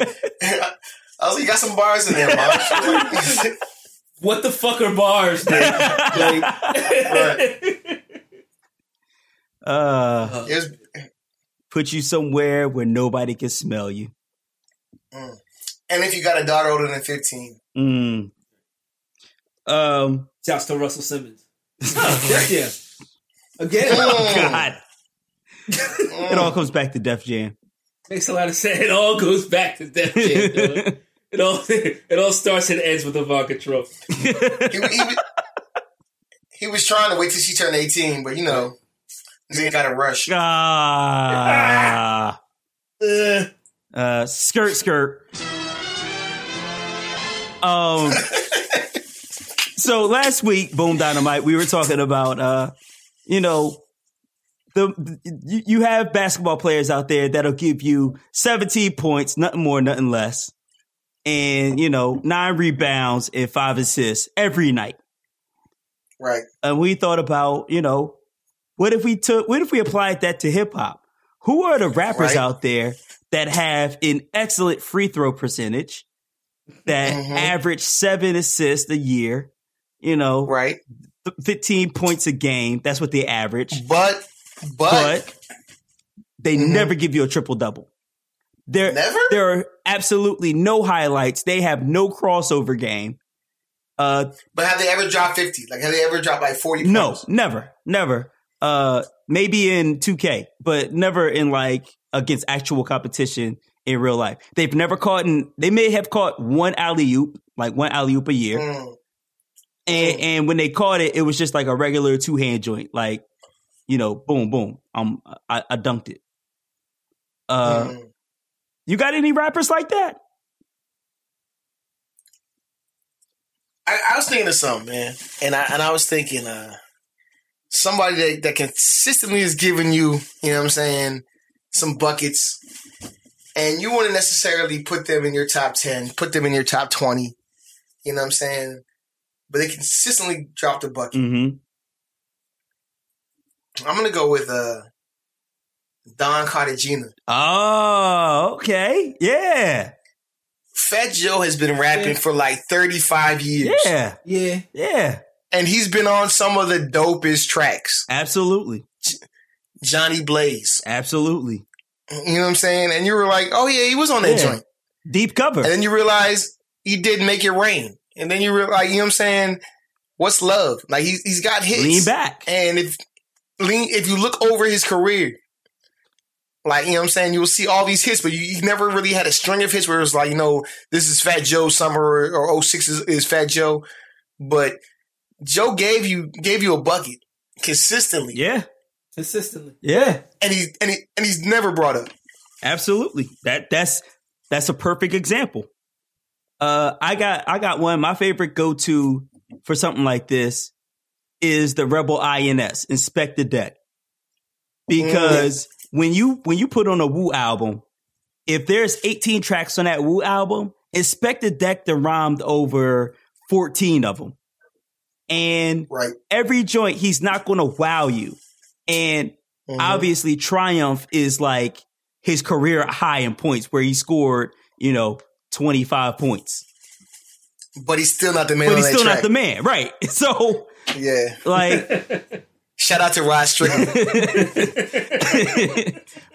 I was like, you got some bars in there, mom. Like, What the fuck are bars, Nick? Like, Right. uh, it was, put you somewhere where nobody can smell you. And if you got a daughter older than 15, Mm. Um, Shouts to Russell Simmons. Def Jam. Again, Oh, Mm. God. It all comes back to Def Jam. makes a lot of sense. It all goes back to Def Jam. It all it all starts and ends with Ivanka Trump. He, he, was- he was trying to wait till she turned 18, but you know, he got a rush. ah. Uh, Uh, skirt, skirt. Um. so last week, Boom Dynamite, we were talking about, uh, you know, the you, you have basketball players out there that'll give you 17 points, nothing more, nothing less, and you know, nine rebounds and five assists every night. Right. And we thought about, you know, what if we took, what if we applied that to hip hop? Who are the rappers Right. out there that have an excellent free throw percentage that Mhm. average seven assists a year? You know, Right. th- 15 points a game. That's what they average. But, but, But they Mhm. never give you a triple double. There, Never? there are absolutely no highlights. They have no crossover game. Uh, but have they ever dropped 50? Like, have they ever dropped like 40 No, points? never, never. Uh, maybe in 2K, but never in like against actual competition in real life. They've never caught in, they may have caught one alley oop, like one alley oop a year. Mm. And, and when they caught it, it was just like a regular two hand joint, like, you know, boom, boom. Um, I, I dunked it. Uh, Mm. you got any rappers like that? I, I was thinking of something, man, and I and I was thinking, uh, somebody that, that consistently is giving you, you know, what I'm saying, some buckets, and you wouldn't necessarily put them in your top ten, put them in your top twenty, you know, what I'm saying, but they consistently drop the bucket. Mm-hmm. I'm gonna go with uh, Don Cartagena. Oh, okay. Yeah. Fat Joe has been rapping for like 35 years, Yeah. yeah, Yeah. and he's been on some of the dopest tracks. Absolutely. Johnny Blaze. Absolutely. You know what I'm saying? And you were like, oh yeah, he was on that Yeah. joint. Deep cover. And then you realize he did make it rain. And then you were like, you know what I'm saying? What's love? Like he's he's got hits. Lean back. And if lean if you look over his career, like you know what I'm saying, you will see all these hits, but you, you never really had a string of hits where it was like, you know, this is Fat Joe summer or, or 06 is, is Fat Joe. But Joe gave you gave you a bucket consistently. Yeah. Consistently. Yeah. And he and he and he's never brought up. Absolutely. That that's that's a perfect example. Uh I got I got one. My favorite go to for something like this is the Rebel INS, Inspectah Deck. Because when you when you put on a Wu album, if there's 18 tracks on that Wu album, Inspectah Deck that rhymed over 14 of them. And Right. every joint he's not going to wow you. And Mhm. obviously Triumph is like his career high in points where he scored, you know, 25 points. But he's still not the man But he's still track. not the man, right? So Yeah. like Shout out to Rod Strickland.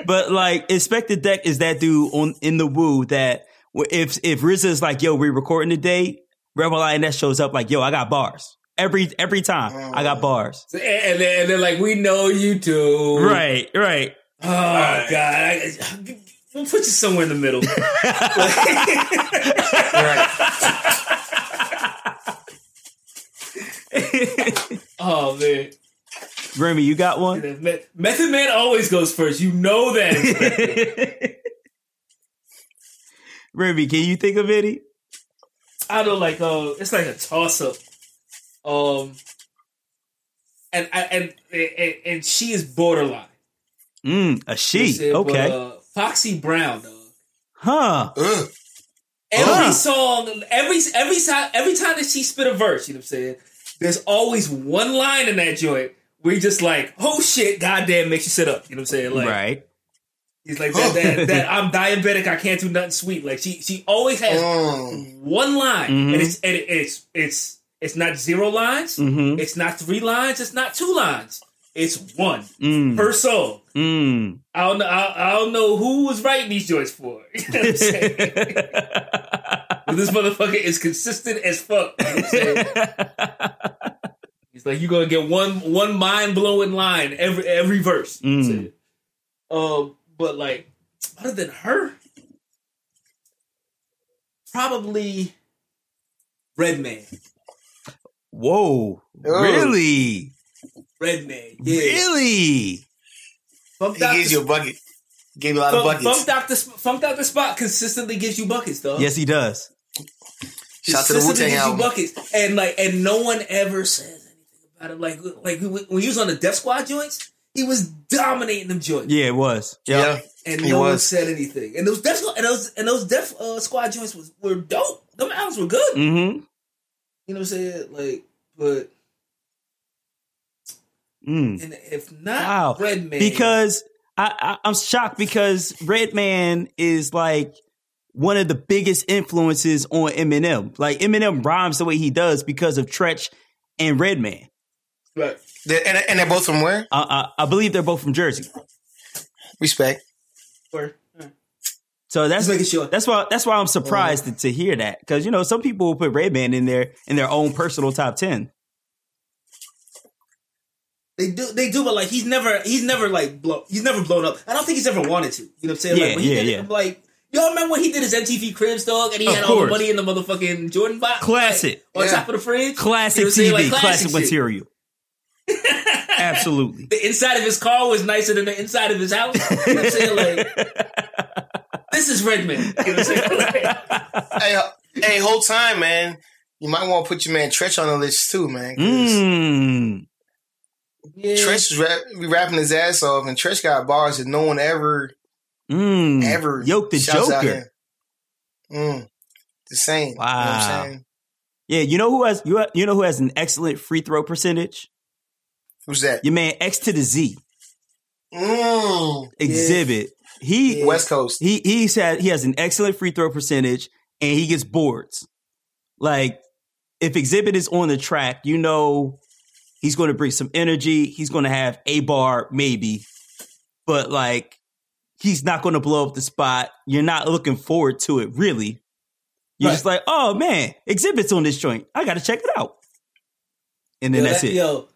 but like Inspectah Deck is that dude on in the Wu that if if RZA is like, yo, we're recording today, Rebel INS shows up like, yo, I got bars. Every every time I got bars. And, and then, and then like we know you too, Right, right. Oh god, I, we'll put you somewhere in the middle. oh man, Remy, you got one? Method Man always goes first. You know that. Remy, can you think of any? I don't like. Uh, it's like a toss up. Um, and I and, and and she is borderline. Mm, a she. Said, but, Okay. uh, Foxy Brown, dog. Huh. Ugh. Every Huh. song, every every time, every time that she spit a verse, you know what I'm saying. There's always one line in that joint where you just like, oh shit, goddamn, makes you sit up. You know what I'm saying? Like, right. he's like that, that, that. I'm diabetic. I can't do nothing sweet. Like she, she always has Mm. one line, Mhm. and it's and it, it's it's it's not zero lines. Mm-hmm. It's not three lines. It's not two lines. It's one Mm. per song. Mm. I don't know. I, I don't know who was writing these joints for. You know what I'm saying? But this motherfucker is consistent as fuck. You know what I'm saying? He's It's like you're gonna get one one mind blowing line every every verse. Mm. Um, but like other than her, probably Redman. Whoa. Really? Redman. Yeah. Really? Funk He Doctor, gives you a bucket. Gave you a lot of Funk, buckets. Funk Doctor Funk Doctor Spock consistently gives you buckets, though. Yes, he does. Shout out to the Wu Tang gives you album. buckets, and like, and no one ever says anything about it. Like, like when he was on the Def Squad joints, he was dominating them joints. Yeah, it was. Yeah. and no one said anything. And those Def and those and those Def uh, Squad joints was were dope. Them albums were good. Mm-hmm. You know what I'm saying? Like, but Mm. and if not Wow. Redman, Because I, I, I'm shocked because Redman is like one of the biggest influences on Eminem. Like Eminem rhymes the way he does because of Treach and Redman. right. They're- and, and they're both from where? I, I, I believe they're both from Jersey. Respect. Or, uh, So that's sure. that's why that's why I'm surprised to, to hear that because you know some people will put Redman in their in their own personal top ten. they do they do, but like he's never he's never like blow he's never blown up. I don't think he's ever wanted to. You know what I'm saying? Yeah, like, when he yeah, yeah. It, like y'all remember when he did his MTV Cribs dog and he Of had all the money in the motherfucking Jordan box, Classic. like, on Yeah. top of the fridge, Classic You know what I'm saying? TV, Like, classic, shit. material. Absolutely. the inside of his car was nicer than the inside of his house. You know what I'm saying? Like, this is Redman. You know what I'm saying? Hey, hey, whole time, man. You might want to put your man Treach on the list too, man. Mm. yeah. Treach is rap, be rapping his ass off, and Treach got bars that no one ever, Mm. ever yoked the Joker. Mm, the same. You know what Wow. I'm saying? Yeah, you know who has you you know who has an excellent free throw percentage? Who's that? Your man X to the Z Mm, Xzibit. He Yeah. West Coast. he he said he has an excellent free throw percentage and he gets boards. Like if Xzibit is on the track, you know he's going to bring some energy. He's going to have a bar maybe, but like he's not going to blow up the spot. You're not looking forward to it really. You're Right. just like, oh man, Xzibit's on this joint. I got to check it out. And then Yo, that's that, it. Yo,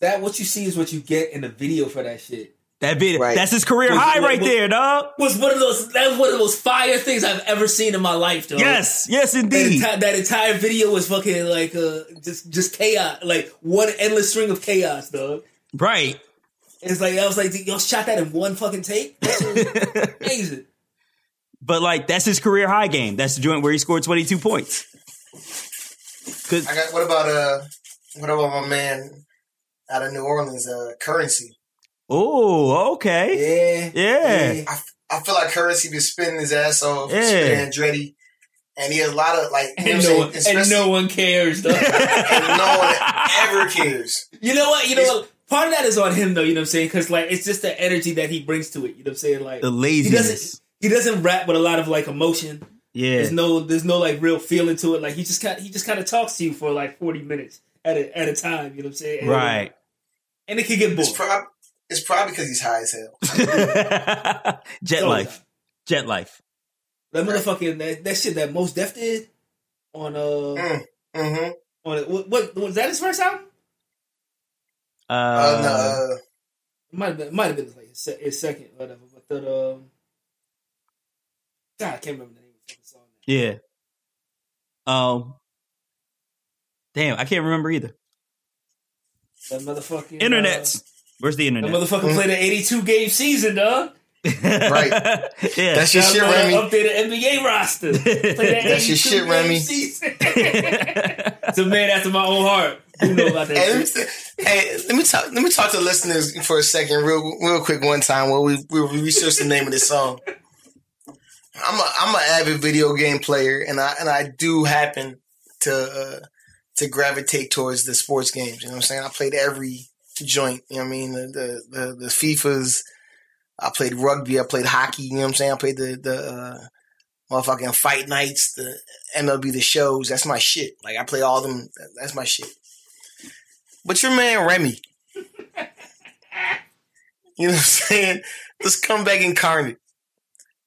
that what you see is what you get in the video for that shit. That video, Right. that's his career Was- high was- right was- there, dog. Was one of those that was one of those fire things I've ever seen in my life, though. Yes, yes, That, indeed. enti- that entire video was fucking like uh just just chaos, like one endless string of chaos, dog. right. It's like I was like, y'all shot that in one fucking take. That shit was amazing. But like that's his career high game. That's the joint where he scored 22 points. Cause I got. What about uh? What about my man out of New Orleans? Uh, Curren$y. Oh, okay. Yeah, Yeah. I, I feel like Curren$y been spinning his ass off, Yeah. spinning Andretti, and he has a lot of like. You know And what no one, and no one cares, though. and no one ever cares. You know what? You know what? Part of that is on him, though. You know what I'm saying? Because like it's just the energy that he brings to it. You know what I'm saying? Like The he laziness. doesn't he doesn't rap with a lot of like emotion. Yeah. There's no there's no like real feeling to it. Like he just kind he just kind of talks to you for like 40 minutes at a at a time. You know what I'm saying? And- Right. And it can get bored. It's, prob- it's probably because he's high as hell. Jet So- life. Jet life. That motherfucking that, that shit that Mos Def did on uh Mm. Mm-hmm. on. What, what was that his first album? Uh, Uh, no, uh, It might have been it might have been like his, his second whatever. But the um, God, I can't remember the name of the fucking song. yeah. Um. Damn, I can't remember either. That motherfucking Internets. Where's the that internet? motherfucker played an 82 game season, dog. Right. yeah. That's your shit, Download Remy. an Updated NBA roster. That That's your shit, Remy. season. it's a man after my own heart. Who know about that Hey, let me, shit? hey, let me talk. Let me talk to the listeners for a second, real, real quick. One time, while we we researched the name of this song. I'm a I'm an avid video game player, and I and I do happen to uh, to gravitate towards the sports games. You know what I'm saying? I played every joint. You know what I mean? The the the, the FIFA's. I played rugby. I played hockey. You know what I'm saying? I played the the uh, motherfucking fight nights, the MLB, the shows. That's my shit. Like I play all them. That's my shit. But your man Remy, you know what I'm saying? Let's This comeback incarnate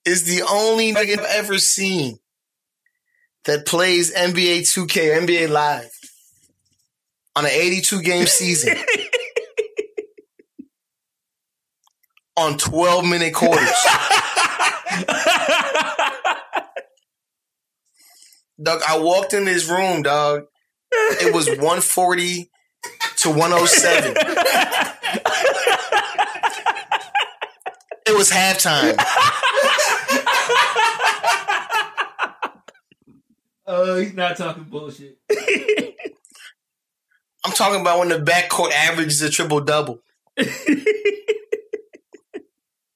is the only nigga I've ever seen that plays NBA 2K, NBA Live. on an 82 game season on 12 minute quarters. Dog, I walked in this room, dog. It was 140 to 107. It was halftime. Oh, he's not talking bullshit. I'm talking about when the backcourt averages a triple double.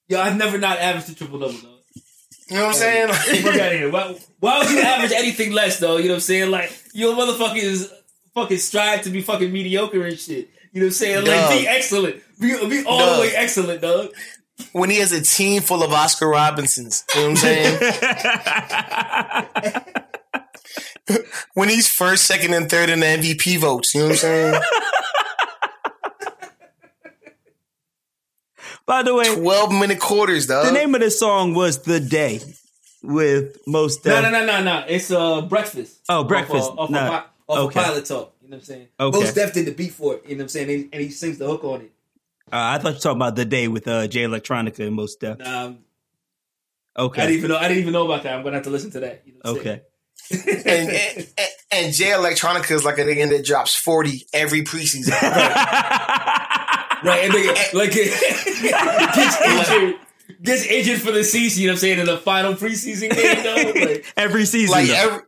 Yo, I've never not averaged a triple double, though. You know what I'm saying? Fuck Like, out of here. Why, why would you average anything less, though? You know what I'm saying? Like, you motherfuckers fucking strive to be fucking mediocre and shit. You know what I'm saying? Like, be excellent. Be, be all Dog. the way excellent, dog. when he has a team full of Oscar Robertsons. You know what I'm saying? when he's first, second, and third in the MVP votes. You know what I'm saying? By the way, 12 minute quarters, dog. the name of the song was "The Day" with Mos. No, no, no, no, no. It's uh, breakfast. Oh, Breakfast. Off, uh, off, No. a, off Okay. a pilot talk. You know what I'm saying? Okay. Mos Def did the beat for it. You know what I'm saying? And, and he sings the hook on it. Uh, I thought you were talking about "The Day" with uh, Jay Electronica and Mos Def. Um, Okay, I didn't even know. I didn't even know about that. I'm gonna have to listen to that. You know okay. and, and, and, and Jay Electronica is like a nigga that drops 40 every preseason. Right, and then, like gets injured, gets injured for the season. You know what I'm saying? In the final preseason game, though. Like, Every season, like though. every,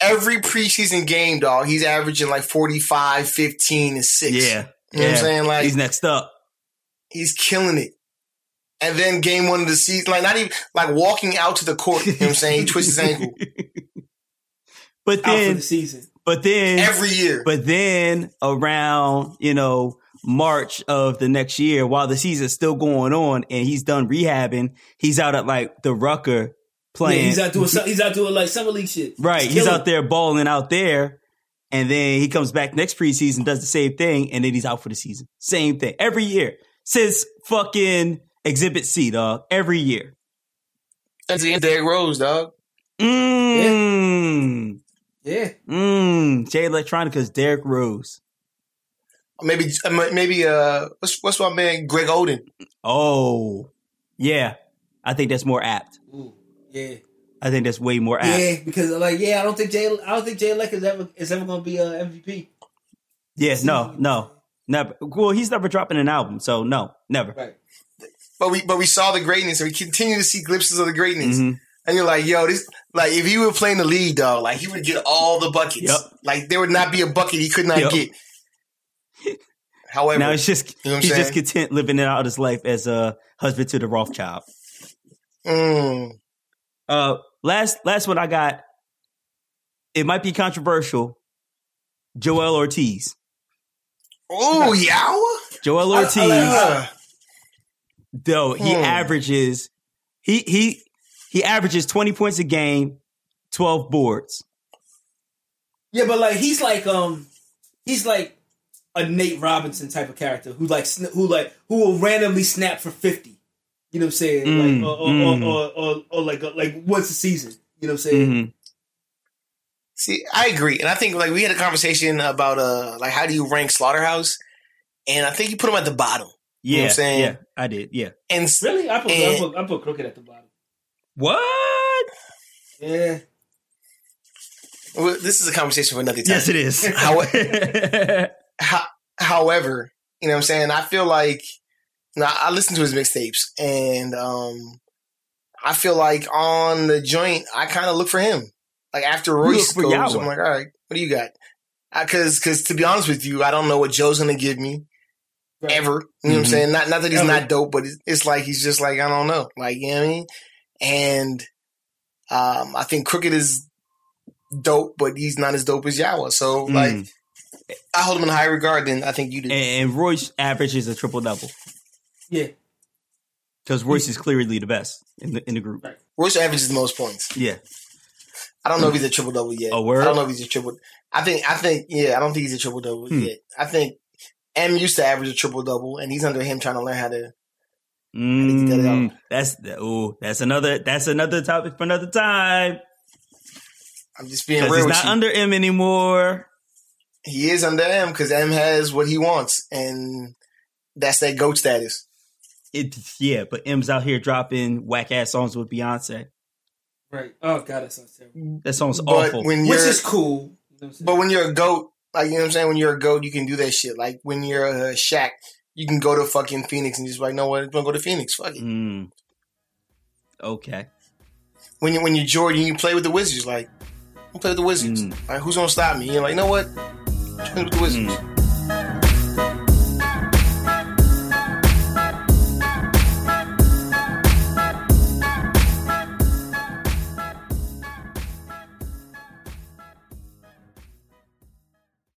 every preseason game, dog, he's averaging like 45, 15, and 6. yeah, You know what. I'm saying? Like, he's next up. he's killing it. And then game one of the season, like not even like walking out to the court. You know what I'm saying? He twists his ankle But out for then, the season. but then, every year. but then around you know March of the next year, while the season's still going on and he's done rehabbing, he's out at like the Rucker Yeah, playing. he's out doing. He's out doing like summer league shit. Right. He's killing out there balling out there. And then he comes back next preseason, does the same thing, and then he's out for the season. Same thing. Every year. Since fucking Exhibit C, dog. Every year. That's the end of Derrick Rose, dog. Mmm. Yeah, Mmm. Jay Electronica's Derrick Rose. Maybe, uh, maybe, uh, what's, what's my man, Greg Oden? Oh. Yeah. I think that's more apt. Ooh, yeah, I think that's way more apt. yeah. Because like, yeah, I don't think Jay. I don't think Jay Leck is ever is ever going to be a MVP. Yeah, no, no. Never. Well, he's never dropping an album, so no, never. Right. But we, but we saw the greatness and we continue to see glimpses of the greatness. Mhm. And you're like, yo, this, like, if he were playing the lead, dog, like, he would get all the buckets. Yep. Like, there would not be a bucket he could not Yep. get. However, Now it's just You know what I'm he's just content living it out his life as a husband to the Rothschild. mm, Uh, last last one I got. It might be controversial. Joell Ortiz. oh, yeah, Joell I- I Ortiz, Uh, though he Hmm. averages he he he averages twenty points a game, twelve boards. Yeah, but like he's like um he's like a Nate Robinson type of character who like sn- who like who will randomly snap for fifty. You know what I'm saying? Mm, like or or, mm. or, or, or, or like like once a season. You know what I'm saying? Mhm. see, I agree. And I think, like, we had a conversation about, uh, like, how do you rank Slaughterhouse? And I think you put him at the bottom. Yeah, what I'm saying? yeah, I did. Yeah. And Really? I put, I And- put I put Crooked at the bottom. What? Yeah. well, this is a conversation for another time. Yes, it is. How- however, you know what I'm saying? I feel like now I listen to his mixtapes and um I feel like on the joint I kind of look for him. Like after Royce goes, Yawa. I'm like, all right, what do you got? Because because to be honest with you, I don't know what Joe's gonna give me Right. ever. You know what I'm Mhm. saying? Not not that he's Ever. not dope, but it's, it's like he's just like I don't know, like you know what I mean. And um I think Crooked is dope, but he's not as dope as Yawa. So like Mm. I hold him in high regard than I think you do. and, and Royce averages a triple double Yeah. because Royce is clearly the best in the in the group. Right. Royce averages the most points. Yeah. I don't know if he's a triple double yet. A word? I don't know if he's a triple. I think. I think. Yeah, I don't think he's a triple double Hmm. yet. I think Em used to average a triple double, and he's under him trying to learn how to. get that Mm, out. that's oh, that's another that's another topic for another time. I'm just being real he's with not you. under Em anymore. He is under Em because Em has what he wants, and that's that goat status. It yeah, but Em's out here dropping whack ass songs with Beyonce. Right. Oh god, that sounds terrible. That song's But awful. when Which is cool. You know what I'm saying? but when you're a goat, like you know what I'm saying, when you're a goat, you can do that shit. Like when you're a Shaq, you can go to fucking Phoenix and just be like, no, what? I'm gonna go to Phoenix. Fuck it. Mm. Okay. When you when you're Jordan, you play with the Wizards. Like, I'm play with the Wizards. Mm. Like, who's gonna stop me? You're like, you know what? Play